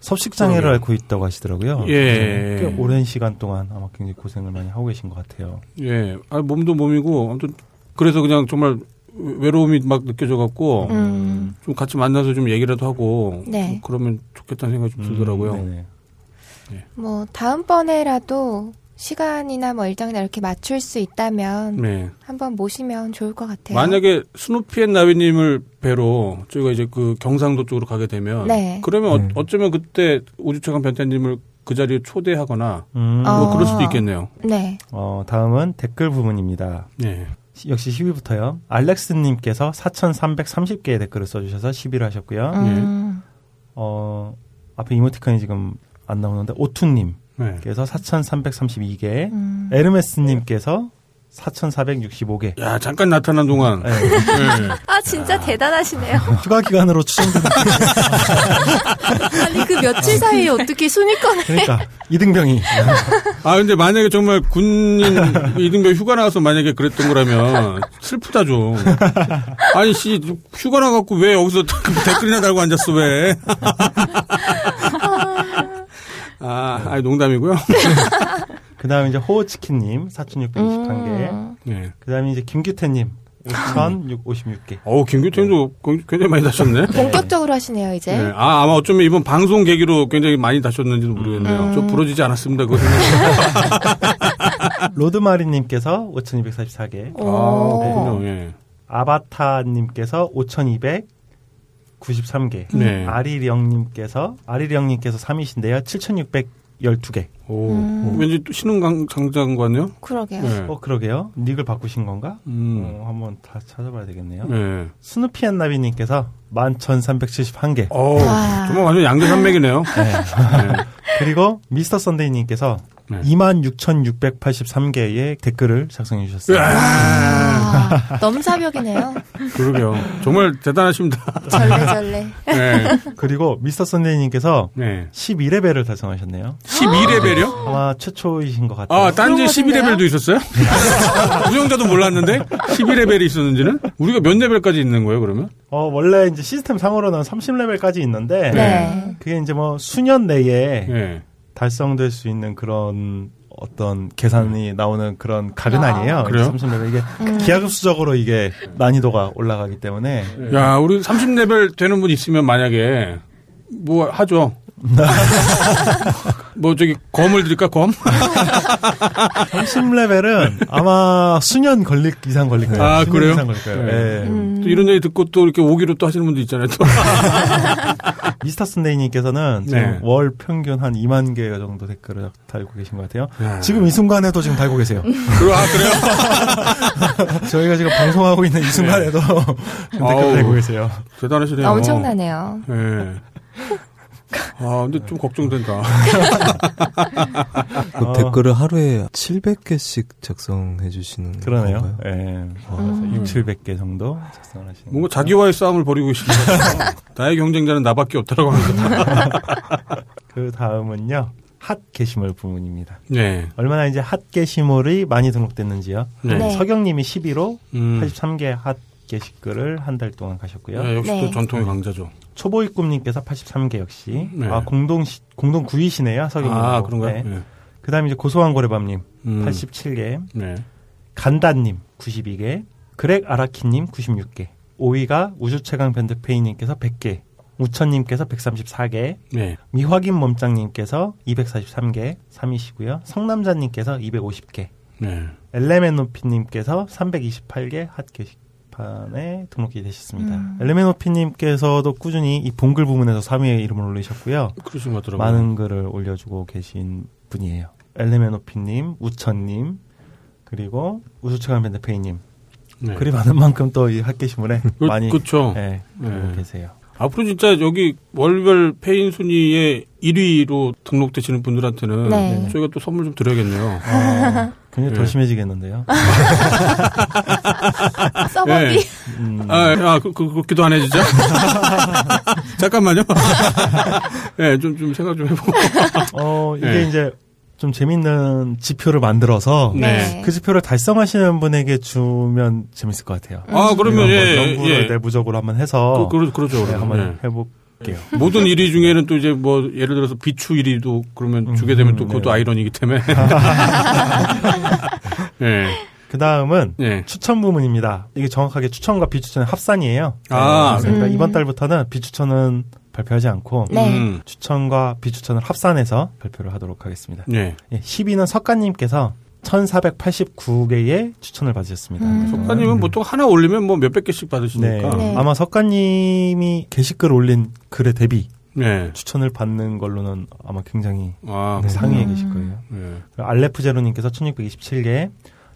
섭식 장애를 그러게요. 앓고 있다고 하시더라고요. 예. 네, 꽤 오랜 시간 동안 아마 굉장히 고생을 많이 하고 계신 것 같아요. 예, 아 몸도 몸이고 아무튼 그래서 그냥 정말 외로움이 막 느껴져 갖고 음. 좀 같이 만나서 좀 얘기라도 하고 네. 좀 그러면 좋겠다는 생각이 좀 들더라고요. 음, 네네. 뭐 다음번에라도 시간이나 뭐 일정이나 이렇게 맞출 수 있다면 네. 한번 모시면 좋을 것 같아요. 만약에 스누피 앤 나비님을 뵈러 저희가 이제 그 경상도 쪽으로 가게 되면 네. 그러면 네. 어, 어쩌면 그때 우주최강 변태님을 그 자리에 초대하거나 음, 어. 뭐 그럴 수도 있겠네요. 네. 어, 다음은 댓글 부분입니다. 네. 시- 역시 10위부터요. 알렉스님께서 4,330개의 댓글을 써주셔서 10위를 하셨고요. 음. 어, 앞에 이모티콘이 지금 안 나오는데, 오투님 네. 4,332개, 음. 에르메스님께서 4,465개. 야 잠깐 나타난 동안 네, 네. 아 진짜 대단하시네요. 휴가 기간으로 추정되는 아니 그 며칠 사이에 어떻게 순위권을 그러니까 이등병이 아 근데 만약에 정말 군인 이등병 휴가 나가서 만약에 그랬던 거라면 슬프다 좀. 아니 씨 휴가 나갖고 왜 여기서 댓글이나 달고 앉았어 왜? 아, 아니 농담이고요. 그 다음에 이제 호치킨님 4,621개. 음. 네. 그 다음에 이제 김규태님 5,656개. 어우 김규태님도 굉장히 많이 다셨네. 본격적으로 하시네요 이제. 네. 아 아마 어쩌면 이번 방송 계기로 굉장히 많이 다셨는지도 모르겠네요. 음. 저 부러지지 않았습니다. 그거. 로드마리님께서 5,244개. 아 오. 그렇군요. 예. 아바타님께서 5,293개. 네. 아리령님께서 아리령님께서 3위신데요. 7,612개. 오, 음. 왠지 또 신흥 강자인가요? 그러게요. 네. 어 그러게요. 닉을 바꾸신 건가? 음. 어, 한번 다 찾아봐야 되겠네요. 네. 스누피 앤 나비님께서 11,371개. 어, 와. 정말 완전 양대 산맥이네요. 네. 그리고 미스터 선데이님께서 네. 26,683개의 댓글을 작성해 주셨어요. 아, 넘사벽이네요. 그러게요. 정말 대단하십니다. 절레절레. 네. 그리고 미스터 선데이님께서 네. 11레벨을 달성하셨네요. 12레벨이요? 아마 최초이신 것 같아요. 아, 딴지 그런 거 12레벨도 있었어요? 우정자도 몰랐는데 12레벨이 있었는지는? 우리가 몇 레벨까지 있는 거예요, 그러면? 어, 원래 이제 시스템 상으로는 30레벨까지 있는데 네. 그게 이제 뭐 수년 내에 네. 달성될 수 있는 그런 어떤 계산이 나오는 그런 각은 아. 아니에요. 그래요? 30레벨 이게 음. 기하급수적으로 이게 난이도가 올라가기 때문에 야, 우리 30레벨 되는 분 있으면 만약에 뭐 하죠. 뭐 저기 검을 드릴까 검? 30레벨은 아마 수년 걸릴 이상 걸릴 거예요. 아, 그래요? 이상 걸릴 거예요. 네. 예. 음. 또 이런 얘기 듣고 또 이렇게 오기로 또 하시는 분도 있잖아요. 또. 미스터 선데이님께서는 지금 네. 월 평균 한 2만 개 정도 댓글을 달고 계신 것 같아요. 야. 지금 이 순간에도 지금 달고 계세요. 아, 그래요? 저희가 지금 방송하고 있는 이 순간에도 아우. 댓글 달고 계세요. 대단하시네요. 엄청나네요. 예. 아, 근데 좀 걱정된다. 그 어. 댓글을 하루에 700개씩 작성해 주시는 그러네요. 건가요? 예. 음. 6, 700개 정도 작성을 하시는 뭔가 자기와의 싸움을 벌이고 계신 것 같아요. 나의 경쟁자는 나밖에 없다라고 합니다. 그 다음은요. 핫 게시물 부문입니다. 네. 얼마나 이제 핫 게시물이 많이 등록됐는지요. 네. 네. 서경님이 11호 음. 83개 핫 게시글을 한 달 동안 가셨고요. 네, 역시 네. 또 전통의 강자죠. 초보이 꿈님께서 83개 역시 네. 아 공동 시- 공동 9위시네요 서경님. 아, 그런가요? 네. 그다음에 이제 고소한 고래밤님 음. 87개, 네. 간단님 92개, 그렉 아라키님 96개, 5위가 우주최강 밴드페이님께서 100개, 우천님께서 134개, 네. 미확인 몸짱님께서 243개, 3위시고요. 성남자님께서 250개, 네. 엘레멘노피님께서 328개 hot 게시판에 등록이 되셨습니다. 음. 엘레멘노피님께서도 꾸준히 이 본글 부문에서 3위에 이름을 올리셨고요. 그러신 것 같더라고요. 많은 글을 올려주고 계신 분이에요. 엘레멘노피님, 우천님, 그리고 우수체감 밴드페이님. 네. 글이 많은 만큼 또이 hot게시물에 그, 많이 그쵸. 예, 네. 계세요. 앞으로 진짜 여기 월별 폐인 순위에 1위로 등록되시는 분들한테는 네. 저희가 또 선물 좀 드려야겠네요. 아, 굉장히 더 네. 심해지겠는데요. 서버비. 네. 음, 아, 아 그, 그, 그렇게도 안 해, 진짜? 잠깐만요. 네, 좀, 좀 생각 좀 해보고. 어, 이게 네. 이제 좀 재밌는 지표를 만들어서 네. 그 지표를 달성하시는 분에게 주면 재밌을 것 같아요. 아, 그러면, 예, 한번 연구를 예. 내부적으로 한번 해서 그, 그, 그러죠. 네, 그러면. 한번 네. 해 볼게요. 모든 1위 중에는 또 이제 뭐, 예를 들어서 비추 1위도 그러면 음, 주게 되면 또 그것도 네. 아이러니이기 때문에. 네. 그 다음은 네. 추천 부문입니다. 이게 정확하게 추천과 비추천의 합산이에요. 아. 그러니까 음. 이번 달부터는 비추천은 발표하지 않고 네. 음. 추천과 비추천을 합산해서 발표를 하도록 하겠습니다. 네. 예, 10위는 석가님께서 1489개의 추천을 받으셨습니다. 음. 석가님은 보통 하나 올리면 뭐 몇백 개씩 네. 받으시니까. 네. 아마 석가님이 게시글 올린 글에 대비 네. 추천을 받는 걸로는 아마 굉장히 아, 네, 상위에 음. 계실 거예요. 네. 알레프제로님께서 1627개,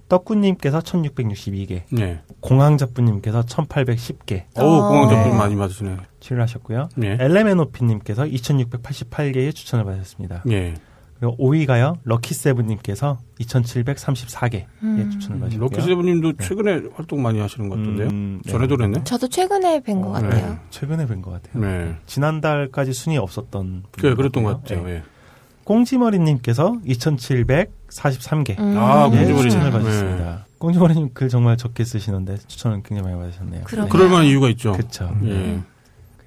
떡구님께서 1662개, 네. 공항잡부님께서 1810개 어우, 공항 네. 접근 많이 받으시네. 치를 하셨고요. 네. 엘레메노피님께서 2688개의 추천을 받으셨습니다. 예. 그리고 5위가요, 럭키세븐님께서 2734개의 음. 추천을 받으셨고요. 럭키세븐님도 최근에 활동 많이 하시는 것 같은데요. 음, 네. 전에도 그랬네. 저도 최근에 뵌것 네. 같아요. 최근에 뵌 것 같아요. 네. 지난달까지 순위 없었던 그래, 그랬던 것. 같아요. 네. 예. 꽁지머리님께서 2743개 음. 아, 예, 꽁지머리. 추천을 네. 받으셨습니다. 꽁지머리님 글 정말 적게 쓰시는데 추천을 굉장히 많이 받으셨네요. 그러게요. 그럴 만한 이유가 있죠. 그쵸. 예.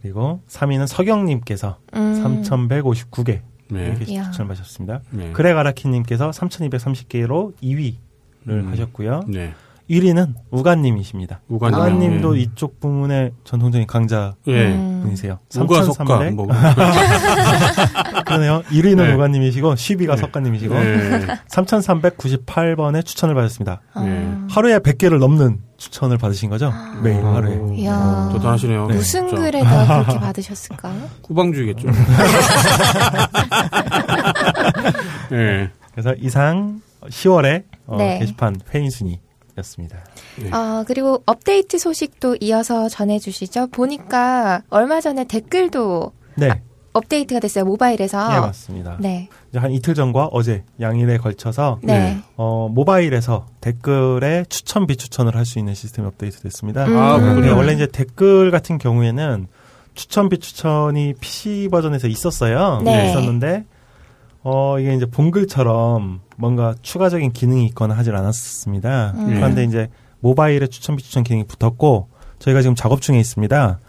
그리고 3위는 서경님께서 음. 3,159개 네. 이렇게 이야. 추천을 받으셨습니다. 네. 그레가라키님께서 3,230개로 2위를 음. 하셨고요. 네. 1위는 우가님이십니다. 우가님. 우가님도 예. 이쪽 부문의 전통적인 강자 예. 음. 분이세요. 우가 석가 3,300. 뭐. 그러네요. 1위는 네. 우가님이시고 10위가 네. 석가님이시고 네. 3,398번의 추천을 받았습니다. 아. 네. 하루에 100개를 넘는 추천을 받으신 거죠? 매일 아. 하루에. 이야. 대단하시네요. 네. 무슨 진짜. 글에다 그렇게 받으셨을까? 후방주의겠죠. 예. 그래서 이상 10월에 어, 네. 게시판 회의 순위 였습니다. 어, 그리고 업데이트 소식도 이어서 전해주시죠. 보니까 얼마 전에 댓글도 네, 업데이트가 됐어요. 모바일에서. 예 맞습니다. 네. 이제 한 이틀 전과 어제 양일에 걸쳐서 네. 어, 모바일에서 댓글에 추천 비추천을 할 수 있는 시스템이 업데이트 됐습니다. 음. 아, 네. 원래 이제 댓글 같은 경우에는 추천 비추천이 PC 버전에서 있었어요. 네. 있었는데 어 이게 이제 본글처럼 뭔가 추가적인 기능이 있거나 하질 않았습니다. 음. 그런데 이제 모바일에 추천 비추천 기능이 붙었고 저희가 지금 작업 중에 있습니다.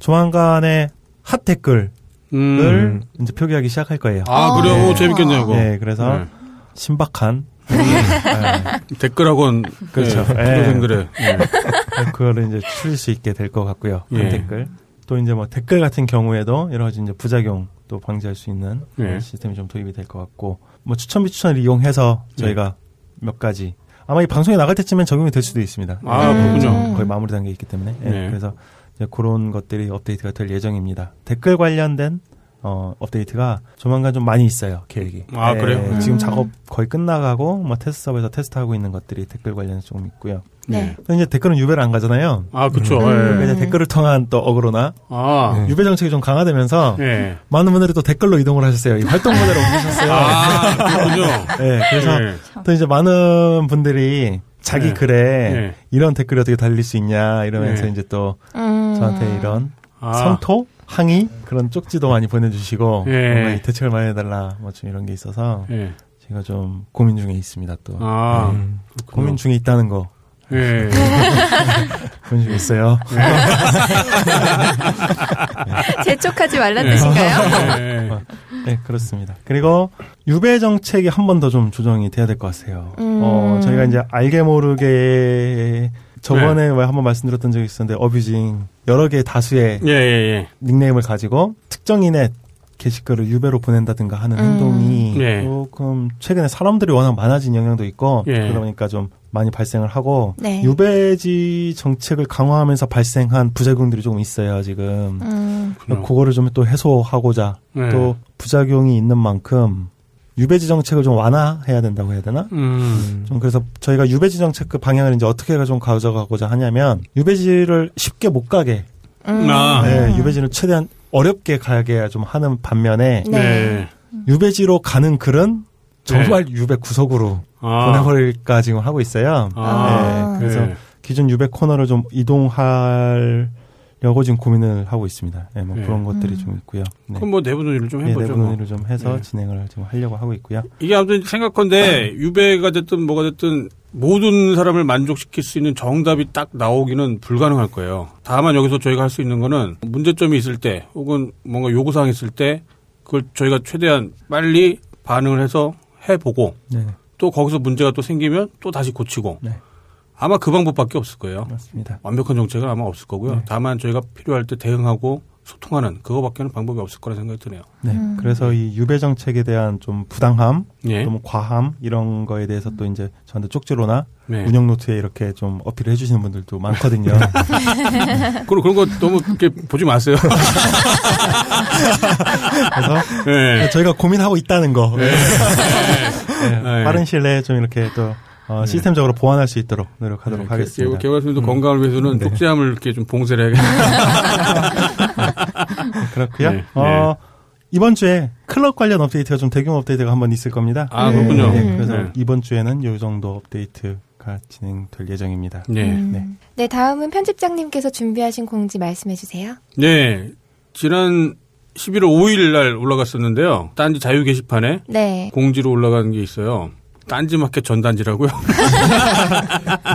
조만간에 핫 댓글을 음. 이제 표기하기 시작할 거예요. 아, 그래요? 네. 오, 재밌겠네요, 그거. 네, 그래서 네. 신박한 네, 댓글학원. 그렇죠. 예, 예. 학교생들의. 예. 그거를 이제 추릴 수 있게 될 것 같고요. 한 예. 댓글. 또 이제 뭐 댓글 같은 경우에도 여러 가지 이제 부작용 또 방지할 수 있는 예. 시스템이 좀 도입이 될 것 같고 뭐 추천 비추천을 이용해서 저희가 몇 가지 아마 이 방송에 나갈 때쯤엔 적용이 될 수도 있습니다. 아, 음. 그렇군요. 거의 마무리 단계에 있기 때문에 예, 네. 그래서 이제 그런 것들이 업데이트가 될 예정입니다. 댓글 관련된 어, 업데이트가 조만간 좀 많이 있어요 계획이. 아, 그래요? 음. 지금 작업 거의 끝나가고 뭐 테스트업에서 테스트하고 있는 것들이 댓글 관련해서 조금 있고요. 네. 근데 이제 댓글은 유배를 안 가잖아요. 아, 그쵸. 그러니까 예. 이제 댓글을 통한 또 어그로나 아. 유배 정책이 좀 강화되면서 예. 많은 분들이 또 댓글로 이동을 하셨어요. 이 활동 모델을 옮기셨어요. 아, 그렇군요. 네, 그래서 예. 또 이제 많은 분들이 자기 네. 글에 네. 이런 댓글이 어떻게 달릴 수 있냐 이러면서 네. 이제 또 음. 저한테 이런 아. 성토, 항의 그런 쪽지도 많이 보내주시고 예. 뭔가 이 대책을 마련해달라 뭐 좀 이런 게 있어서 예. 제가 좀 고민 중에 있습니다. 또 아. 음. 고민 중에 있다는 거 예. 고민 중에 있어요. 재촉하지 말란 뜻인가요? 예. 네, 그렇습니다. 그리고 유배 정책이 한 번 더 좀 조정이 돼야 될 것 같아요. 음. 어, 저희가 이제 알게 모르게 저번에 네. 왜 한번 말씀드렸던 적이 있었는데 어뷰징 여러 개 다수의 예, 예, 닉네임을 가지고 특정인의 게시글을 유배로 보낸다든가 하는 음. 행동이 네. 조금 최근에 사람들이 워낙 많아진 영향도 있고 예. 그러다 보니까 좀 많이 발생을 하고 네. 유배지 정책을 강화하면서 발생한 부작용들이 조금 있어요 지금 음. 그거를 좀 또 해소하고자 네. 또 부작용이 있는 만큼 유배지 정책을 좀 완화해야 된다고 해야 되나? 음. 좀 그래서 저희가 유배지 정책 그 방향을 이제 어떻게 좀 가져가고자 하냐면 유배지를 쉽게 못 가게 음. 아. 네, 유배지를 최대한 어렵게 가게 좀 하는 반면에 네. 네. 유배지로 가는 글은 정말 유배 구석으로 아. 보내버릴까 지금 하고 있어요. 아. 네, 그래서 네. 기존 유배 코너를 좀 이동하려고 지금 고민을 하고 있습니다. 네, 뭐 네. 그런 것들이 음. 좀 있고요. 네. 그럼 뭐 내부 논의를 좀 네, 해보죠. 내부 뭐. 논의를 좀 해서 네. 진행을 좀 하려고 하고 있고요. 이게 아무튼 생각컨대 유배가 됐든 뭐가 됐든 모든 사람을 만족시킬 수 있는 정답이 딱 나오기는 불가능할 거예요. 다만 여기서 저희가 할 수 있는 거는 문제점이 있을 때 혹은 뭔가 요구사항이 있을 때 그걸 저희가 최대한 빨리 반응을 해서 해보고 네, 또 거기서 문제가 또 생기면 또 다시 고치고 네. 아마 그 방법밖에 없을 거예요. 맞습니다. 완벽한 정책은 아마 없을 거고요. 네. 다만 저희가 필요할 때 대응하고 소통하는 그거밖에는 방법이 없을 거라 생각이 드네요. 네, 음. 그래서 이 유배 정책에 대한 좀 부당함, 예. 좀 과함 이런 거에 대해서 또 이제 저한테 쪽지로나 네. 운영 노트에 이렇게 좀 어필을 해주시는 분들도 많거든요. 그런 그런 거 너무 이렇게 보지 마세요. 그래서 네. 저희가 고민하고 있다는 거. 네. 네. 빠른 시일 내에 좀 이렇게 또 어, 시스템적으로 보완할 수 있도록 노력하도록 하겠습니다. 개발팀도 음. 건강을 위해서는 네. 쪽지함을 이렇게 좀 봉쇄를 해야겠네요. 그렇고요. 네. 어, 이번 주에 클럽 관련 업데이트가 좀 대규모 업데이트가 한번 있을 겁니다. 아, 그렇군요. 네, 그래서 네. 이번 주에는 이 정도 업데이트가 진행될 예정입니다. 네. 음. 네. 네, 다음은 편집장님께서 준비하신 공지 말씀해 주세요. 네. 지난 11월 5일 날 올라갔었는데요. 딴지 자유 게시판에 네. 공지로 올라간 게 있어요. 딴지 마켓 전단지라고요.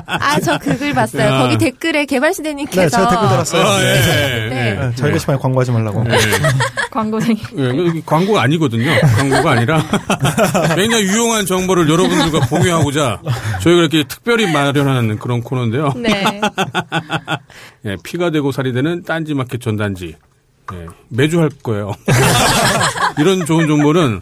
아, 저그글 봤어요. 야. 거기 댓글에 개발시대님께서. 네, 제가 댓글 달았어요. 아, 예, 예, 네. 예. 네, 저희 게시판에 광고하지 말라고. 예. 광고쟁이. 예, 이게 광고가 아니거든요. 광고가 아니라 굉장히 유용한 정보를 여러분들과 공유하고자 저희가 이렇게 특별히 마련하는 그런 코너인데요. 네. 예, 피가 되고 살이 되는 딴지 마켓 전단지. 예, 매주 할 거예요. 이런 좋은 정보는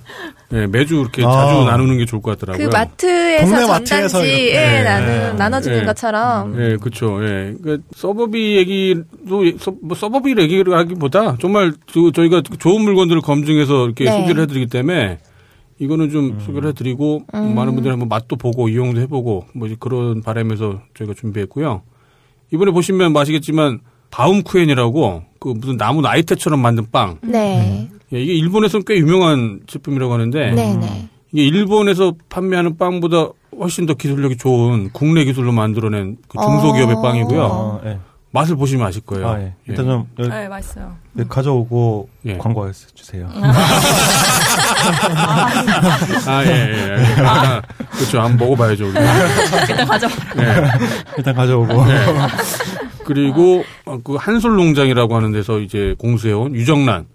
예, 매주 이렇게 아. 자주 나누는 게 좋을 것그 같더라고요. 마트에서 전단지 마트에서. 예, 네. 나누, 나눠주는 네. 것처럼. 예, 그렇죠. 예. 그 서버비 얘기도 예, 서, 뭐 서버비 얘기를 하기보다 정말 그 저희가 좋은 물건들을 검증해서 이렇게 네. 소개를 해드리기 때문에 이거는 좀 소개를 해드리고 음. 많은 분들이 한번 맛도 보고 이용도 해보고 뭐 이제 그런 바람에서 저희가 준비했고요. 이번에 보시면 뭐 아시겠지만 바움쿠엔이라고 그 무슨 나무 나이테처럼 만든 빵. 네. 예, 이게 일본에서는 꽤 유명한 제품이라고 하는데 네, 네. 이게 일본에서 판매하는 빵보다 훨씬 더 기술력이 좋은 국내 기술로 만들어낸 그 중소기업의 어. 빵이고요. 아, 예. 맛을 보시면 아실 거예요. 아, 예. 일단 좀 여기 네, 맛있어요. 여기 가져오고 예. 광고 주세요. 아, 예, 예. 예. 아, 그렇죠. 한번 먹어봐야죠. 우리. 일단 가져. 예. 일단 가져오고. 그리고 어, 그 한솔 농장이라고 하는 데서 이제 공수해온 유정란,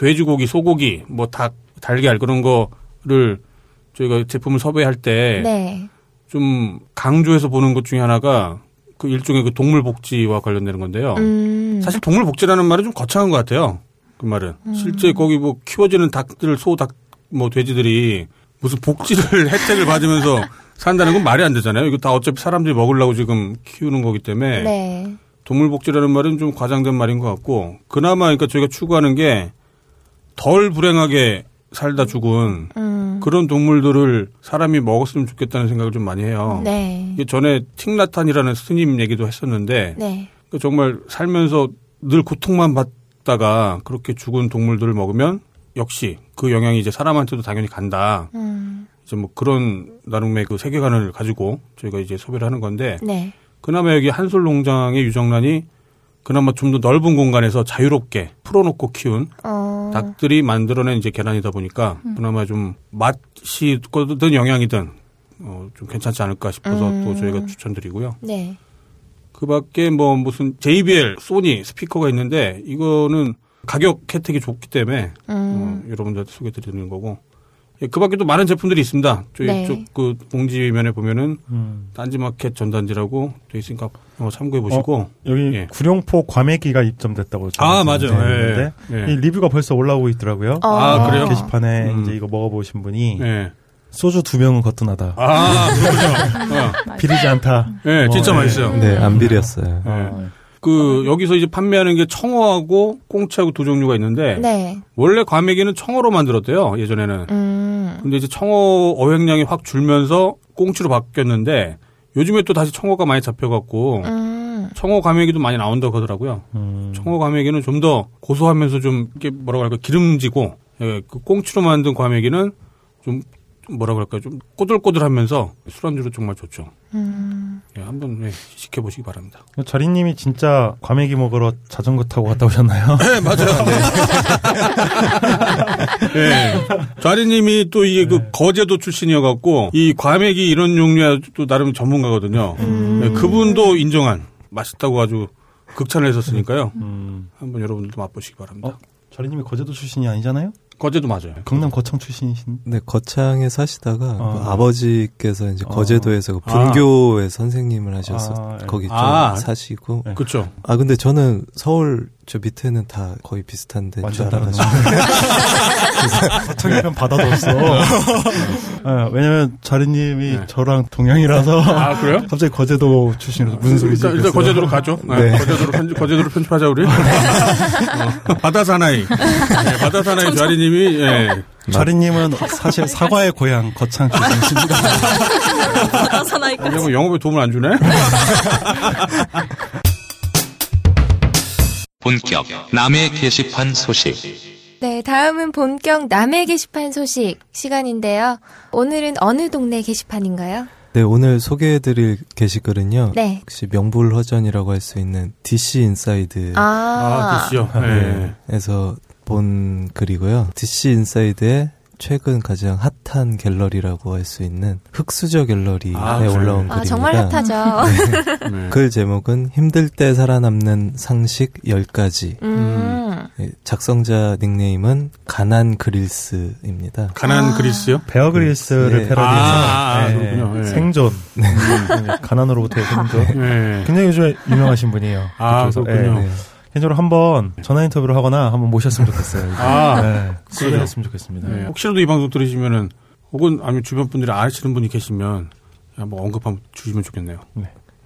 돼지고기, 소고기, 뭐 닭, 달걀 그런 거를 저희가 제품을 섭외할 때좀 네. 강조해서 보는 것 중에 하나가 그 일종의 그 동물 복지와 관련되는 건데요. 음. 사실 동물 복지라는 말은 좀 거창한 것 같아요. 그 말은 실제 거기 뭐 키워지는 닭들, 소, 닭, 뭐 돼지들이 무슨 복지를 혜택을 받으면서 산다는 건 말이 안 되잖아요. 이거 다 어차피 사람들이 먹으려고 지금 키우는 거기 때문에 네. 동물 복지라는 말은 좀 과장된 말인 것 같고 그나마 그러니까 저희가 추구하는 게 덜 불행하게 살다 죽은 음. 그런 동물들을 사람이 먹었으면 좋겠다는 생각을 좀 많이 해요. 네. 전에 틱나탄이라는 스님 얘기도 했었는데 네. 그 정말 살면서 늘 고통만 받다가 그렇게 죽은 동물들을 먹으면 역시 그 영향이 이제 사람한테도 당연히 간다. 음. 이제 뭐 그런 나름의 그 세계관을 가지고 저희가 이제 소비를 하는 건데 네. 그나마 여기 한솔 농장의 유정란이 그나마 좀 더 넓은 공간에서 자유롭게 풀어놓고 키운 어. 닭들이 만들어낸 이제 계란이다 보니까 그나마 좀 맛이 든 영양이든 어, 좀 괜찮지 않을까 싶어서 음. 또 저희가 추천드리고요. 네. 그 밖에 뭐 무슨 JBL, 소니 스피커가 있는데 이거는 가격 혜택이 좋기 때문에 어, 음. 여러분들한테 소개해 드리는 거고. 예, 그 밖에 또 많은 제품들이 있습니다. 저희 네. 쪽그 공지면에 보면은 음. 딴지마켓 전단지라고 돼 있으니까 한번 참고해 보시고. 여기 예. 구룡포 과메기가 입점됐다고 아, 맞아요. 예. 예. 이 리뷰가 벌써 올라오고 있더라고요. 어. 아, 그래요? 게시판에 음. 이제 이거 먹어보신 분이 예. 소주 두 병은 거뜬하다. 아, 그렇군요. 어. 비리지 않다. 예, 진짜 어, 맛있어요. 네, 안 비렸어요. 예. 그 여기서 이제 판매하는 게 청어하고 꽁치하고 두 종류가 있는데 네. 원래 과메기는 청어로 만들었대요 예전에는. 음. 근데 이제 청어 어획량이 확 줄면서 꽁치로 바뀌었는데 요즘에 또 다시 청어가 많이 잡혀갖고 음. 청어 과메기도 많이 나온다고 하더라고요. 음. 청어 과메기는 좀 더 고소하면서 좀 이게 뭐라고 할까 기름지고 예, 그 꽁치로 만든 과메기는 좀, 좀 뭐라 그럴까요 좀 꼬들꼬들하면서 술안주로 정말 좋죠. 음. 예, 한번 예, 시켜보시기 바랍니다. 자리님이 진짜 과메기 먹으러 자전거 타고 갔다 오셨나요? 네, 맞아요. 네. 좌리님이 또 이게 그 거제도 출신이어갖고 이 과메기 이런 종류야 또 나름 전문가거든요. 네, 그분도 인정한 맛있다고 아주 극찬을 했었으니까요. 음. 한번 여러분들도 맛보시기 바랍니다. 어? 자리님이 거제도 출신이 아니잖아요? 거제도 맞아요. 경남 거창 출신이신. 네, 거창에 사시다가 어. 그 아버지께서 이제 어. 거제도에서 그 불교의 선생님을 하셔서 아, 예. 거기 좀 아. 사시고. 네. 그렇죠. 아 근데 저는 서울 저 밑에는 다 거의 비슷한데 완전. 거창이면 바다도 없어. 네, 왜냐면 자리님이 네. 저랑 동양이라서. 아, 그래요? 갑자기 거제도 출신으로서 무슨 소리지? 일단, 일단. 거제도로 가죠. 네. 네. 거제도로 편집, 거제도로 편집하자 우리. 어, 바다 사나이. 네, 바다 사나이 좌리님이 예. 자리님은 사실 사과의 고향 거창 출신이십니다. 영업에 도움을 안 주네. 본격 남의 게시판 소식 네, 다음은 본격 남의 게시판 소식 시간인데요. 오늘은 어느 동네 게시판인가요? 네 오늘 소개해드릴 게시글은요. 네. 역시 명불허전이라고 할 수 있는 DC 인사이드 아, 아, DC요. 네. 에서 본 글이고요. DC 인사이드의 최근 가장 핫한 갤러리라고 할 수 있는 흙수저 갤러리에 아? 올라온 아, 글입니다. 정말 hot하죠. 네. 글 제목은 힘들 때 살아남는 상식 10가지. 음. 예, 작성자 닉네임은 가난 그릴스입니다. 가난 아. 그릴스요? 베어 그릴스를 네. 패러디해서 아, 아, 네, 그렇군요. 네. 생존 음, 네, 가난으로부터의 생존 네. 굉장히 요즘에 유명하신 분이에요. 아. 그렇군요. 네. 개인적으로 한번 전화 인터뷰를 하거나 한번 모셨으면 좋겠어요. 아, 네, 그래요? 했으면 좋겠습니다. 네. 혹시라도 이 방송 들으시면은 혹은 아니면 주변 분들이 아시는 분이 계시면 한번 언급 한번 주시면 좋겠네요.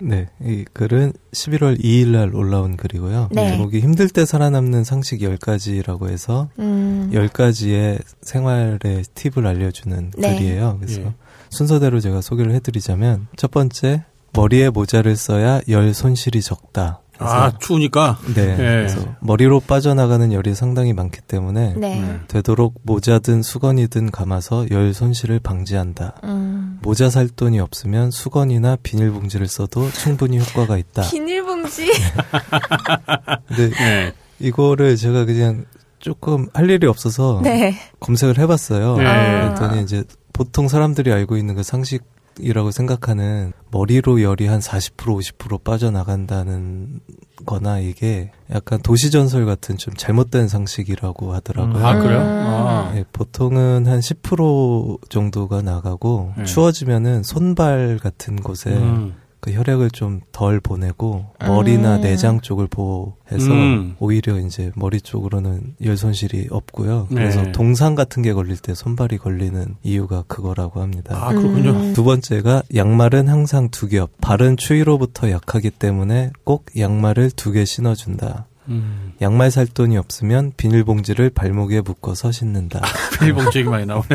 네, 이 글은 11월 2일 날 올라온 글이고요. 네. 제목이 힘들 때 살아남는 상식 10가지라고 해서 음. 10가지의 생활의 팁을 알려주는 네. 글이에요. 그래서 예. 순서대로 제가 소개를 해드리자면 첫 번째 머리에 모자를 써야 열 손실이 적다. 아, 추우니까. 네. 예. 그래서 머리로 빠져나가는 열이 상당히 많기 때문에 네. 네. 되도록 모자든 수건이든 감아서 열 손실을 방지한다. 음. 모자 살 돈이 없으면 수건이나 비닐봉지를 써도 충분히 효과가 있다. 비닐봉지. 근데 네. 이거를 제가 그냥 조금 할 일이 없어서 네. 검색을 해봤어요. 네. 그랬더니 이제 보통 사람들이 알고 있는 그 상식 이라고 생각하는 머리로 열이 한 40% 50% 빠져나간다는 거나 이게 약간 도시전설 같은 좀 잘못된 상식이라고 하더라고요. 아, 그래요? 음. 아. 네, 보통은 한 10% 정도가 나가고 네. 추워지면은 손발 같은 곳에 음. 그 혈액을 좀 덜 보내고 머리나 음. 내장 쪽을 보호해서 음. 오히려 이제 머리 쪽으로는 열 손실이 없고요. 네. 그래서 동상 같은 게 걸릴 때 손발이 걸리는 이유가 그거라고 합니다. 아, 그렇군요. 음. 두 번째가 양말은 항상 두 겹. 발은 추위로부터 약하기 때문에 꼭 양말을 두 개 신어준다. 음. 양말 살 돈이 없으면 비닐봉지를 발목에 묶어서 신는다. 비닐봉지 얘기 많이 나오네.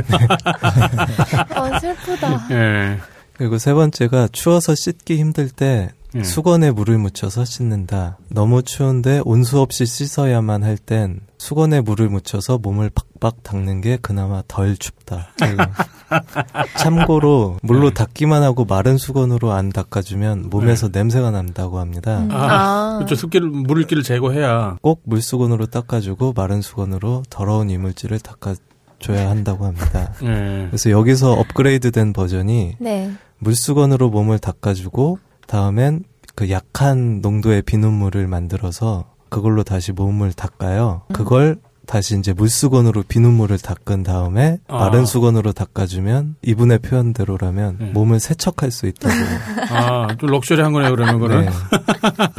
어, 슬프다. 예. 그리고 세 번째가 추워서 씻기 힘들 때 예. 수건에 물을 묻혀서 씻는다. 너무 추운데 온수 없이 씻어야만 할 땐 수건에 물을 묻혀서 몸을 팍팍 닦는 게 그나마 덜 춥다. 참고로 물로 네. 닦기만 하고 마른 수건으로 안 닦아주면 몸에서 냄새가 난다고 합니다. 음. 아, 그렇죠. 습기를, 물기를 제거해야. 꼭 물수건으로 닦아주고 마른 수건으로 더러운 이물질을 닦아 줘야 한다고 합니다. 예. 그래서 여기서 업그레이드된 버전이 네. 물수건으로 몸을 닦아주고 다음엔 그 약한 농도의 비눗물을 만들어서 그걸로 다시 몸을 닦아요. 음. 그걸 다시 이제 물수건으로 비눗물을 닦은 다음에 아. 마른 수건으로 닦아주면 이분의 표현대로라면 네. 몸을 세척할 수 있다고. 아, 좀 럭셔리한 거네요, 그러면 그거는. 네.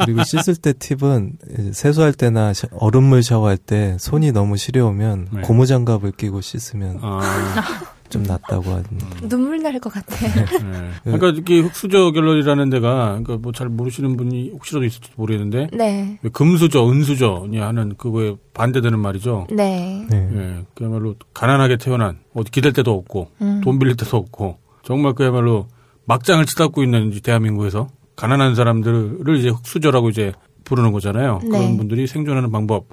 그리고 씻을 때 팁은 세수할 때나 샤- 얼음물 샤워할 때 손이 너무 시려우면 네. 고무장갑을 끼고 씻으면 아, 좀 낫다고 합니다. 눈물 날 것 같아. 예. 그러니까 이게 흑수저 갤러리라는 데가, 그러니까 뭐 잘 모르시는 분이 혹시라도 있을지도 모르겠는데, 네. 왜 금수저, 은수저니 하는 그거에 반대되는 말이죠. 네. 네. 예, 그야말로 가난하게 태어난 어디 기댈 데도 없고 음. 돈 빌릴 데도 없고 정말 그야말로 막장을 치닫고 있는 이 대한민국에서 가난한 사람들을 이제 흑수저라고 이제 부르는 거잖아요. 네. 그런 분들이 생존하는 방법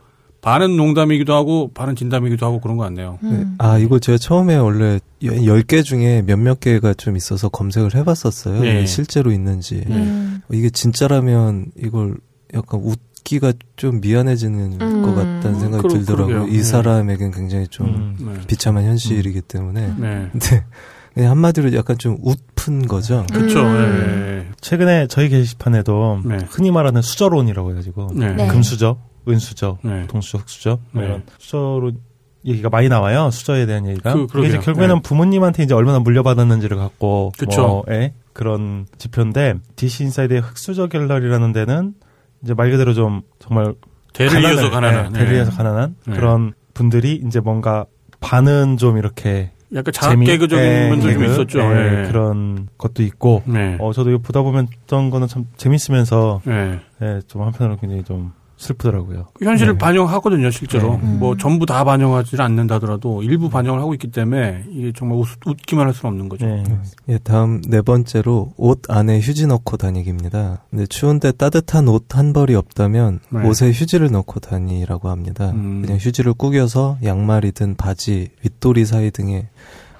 반은 농담이기도 하고 반은 진담이기도 하고 그런 거 같네요. 네. 음. 아, 이거 제가 처음에 원래 10개 중에 몇몇 개가 좀 있어서 검색을 해봤었어요. 네. 실제로 있는지. 음. 이게 진짜라면 이걸 약간 웃기가 좀 미안해지는 음. 것 같다는 생각이 그러- 들더라고요. 그러게요. 이 네. 사람에겐 굉장히 좀 음. 네. 비참한 현실이기 때문에. 네. 근데 그냥 한마디로 약간 좀 웃픈 거죠. 그렇죠. 음. 최근에 저희 게시판에도 네. 흔히 말하는 수저론이라고 해가지고 네. 네. 금수저, 은수저, 네. 동수저, 흙수저 뭐 네. 이런 수저론 얘기가 많이 나와요. 수저에 대한 얘기가. 그- 그, 그러게요. 이제 결국에는 네. 부모님한테 이제 얼마나 물려받았는지를 갖고 그쵸. 뭐에 그런 지표인데 DC 인사이드의 흙수저 갤러리라는 데는 이제 말 그대로 좀 정말 대를 이어서 가난한. 네, 대를 네. 이어서 가난한 네. 그런 분들이 이제 뭔가 반은 좀 이렇게 약간 자학 개그적인 예, 면도 좀 개그, 있었죠. 예, 예. 그런 것도 있고 네. 어 저도 이거 보다 보면 어떤 거는 참 재밌으면서 네. 예, 좀 한편으로 굉장히 좀 슬프더라고요. 현실을 네. 반영하거든요, 실제로. 네. 음. 뭐 전부 다 반영하지 않는다더라도 일부 반영을 하고 있기 때문에 이게 정말 웃, 웃기만 할 수는 없는 거죠. 네. 예, 다음 네 번째로 옷 안에 휴지 넣고 다니기입니다. 근데 추운데 따뜻한 옷 한 벌이 없다면 네. 옷에 휴지를 넣고 다니라고 합니다. 음. 그냥 휴지를 구겨서 양말이든 바지, 윗도리 사이 등에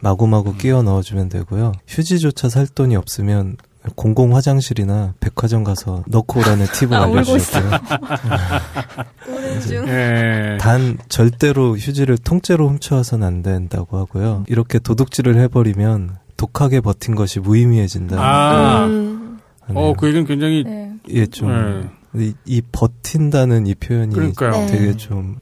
마구마구 음. 끼워 넣어주면 되고요. 휴지조차 살 돈이 없으면 공공 화장실이나 백화점 가서 넣고 오라는 팁을 아, 알려주셨고요. 예. 단 절대로 휴지를 통째로 훔쳐와서는 안 된다고 하고요. 이렇게 도둑질을 해버리면 독하게 버틴 것이 무의미해진다. 아, 음. 어, 그 얘기는 굉장히, 네. 예, 좀, 네. 이, 이 버틴다는 이 표현이 그러니까요. 네. 되게 좀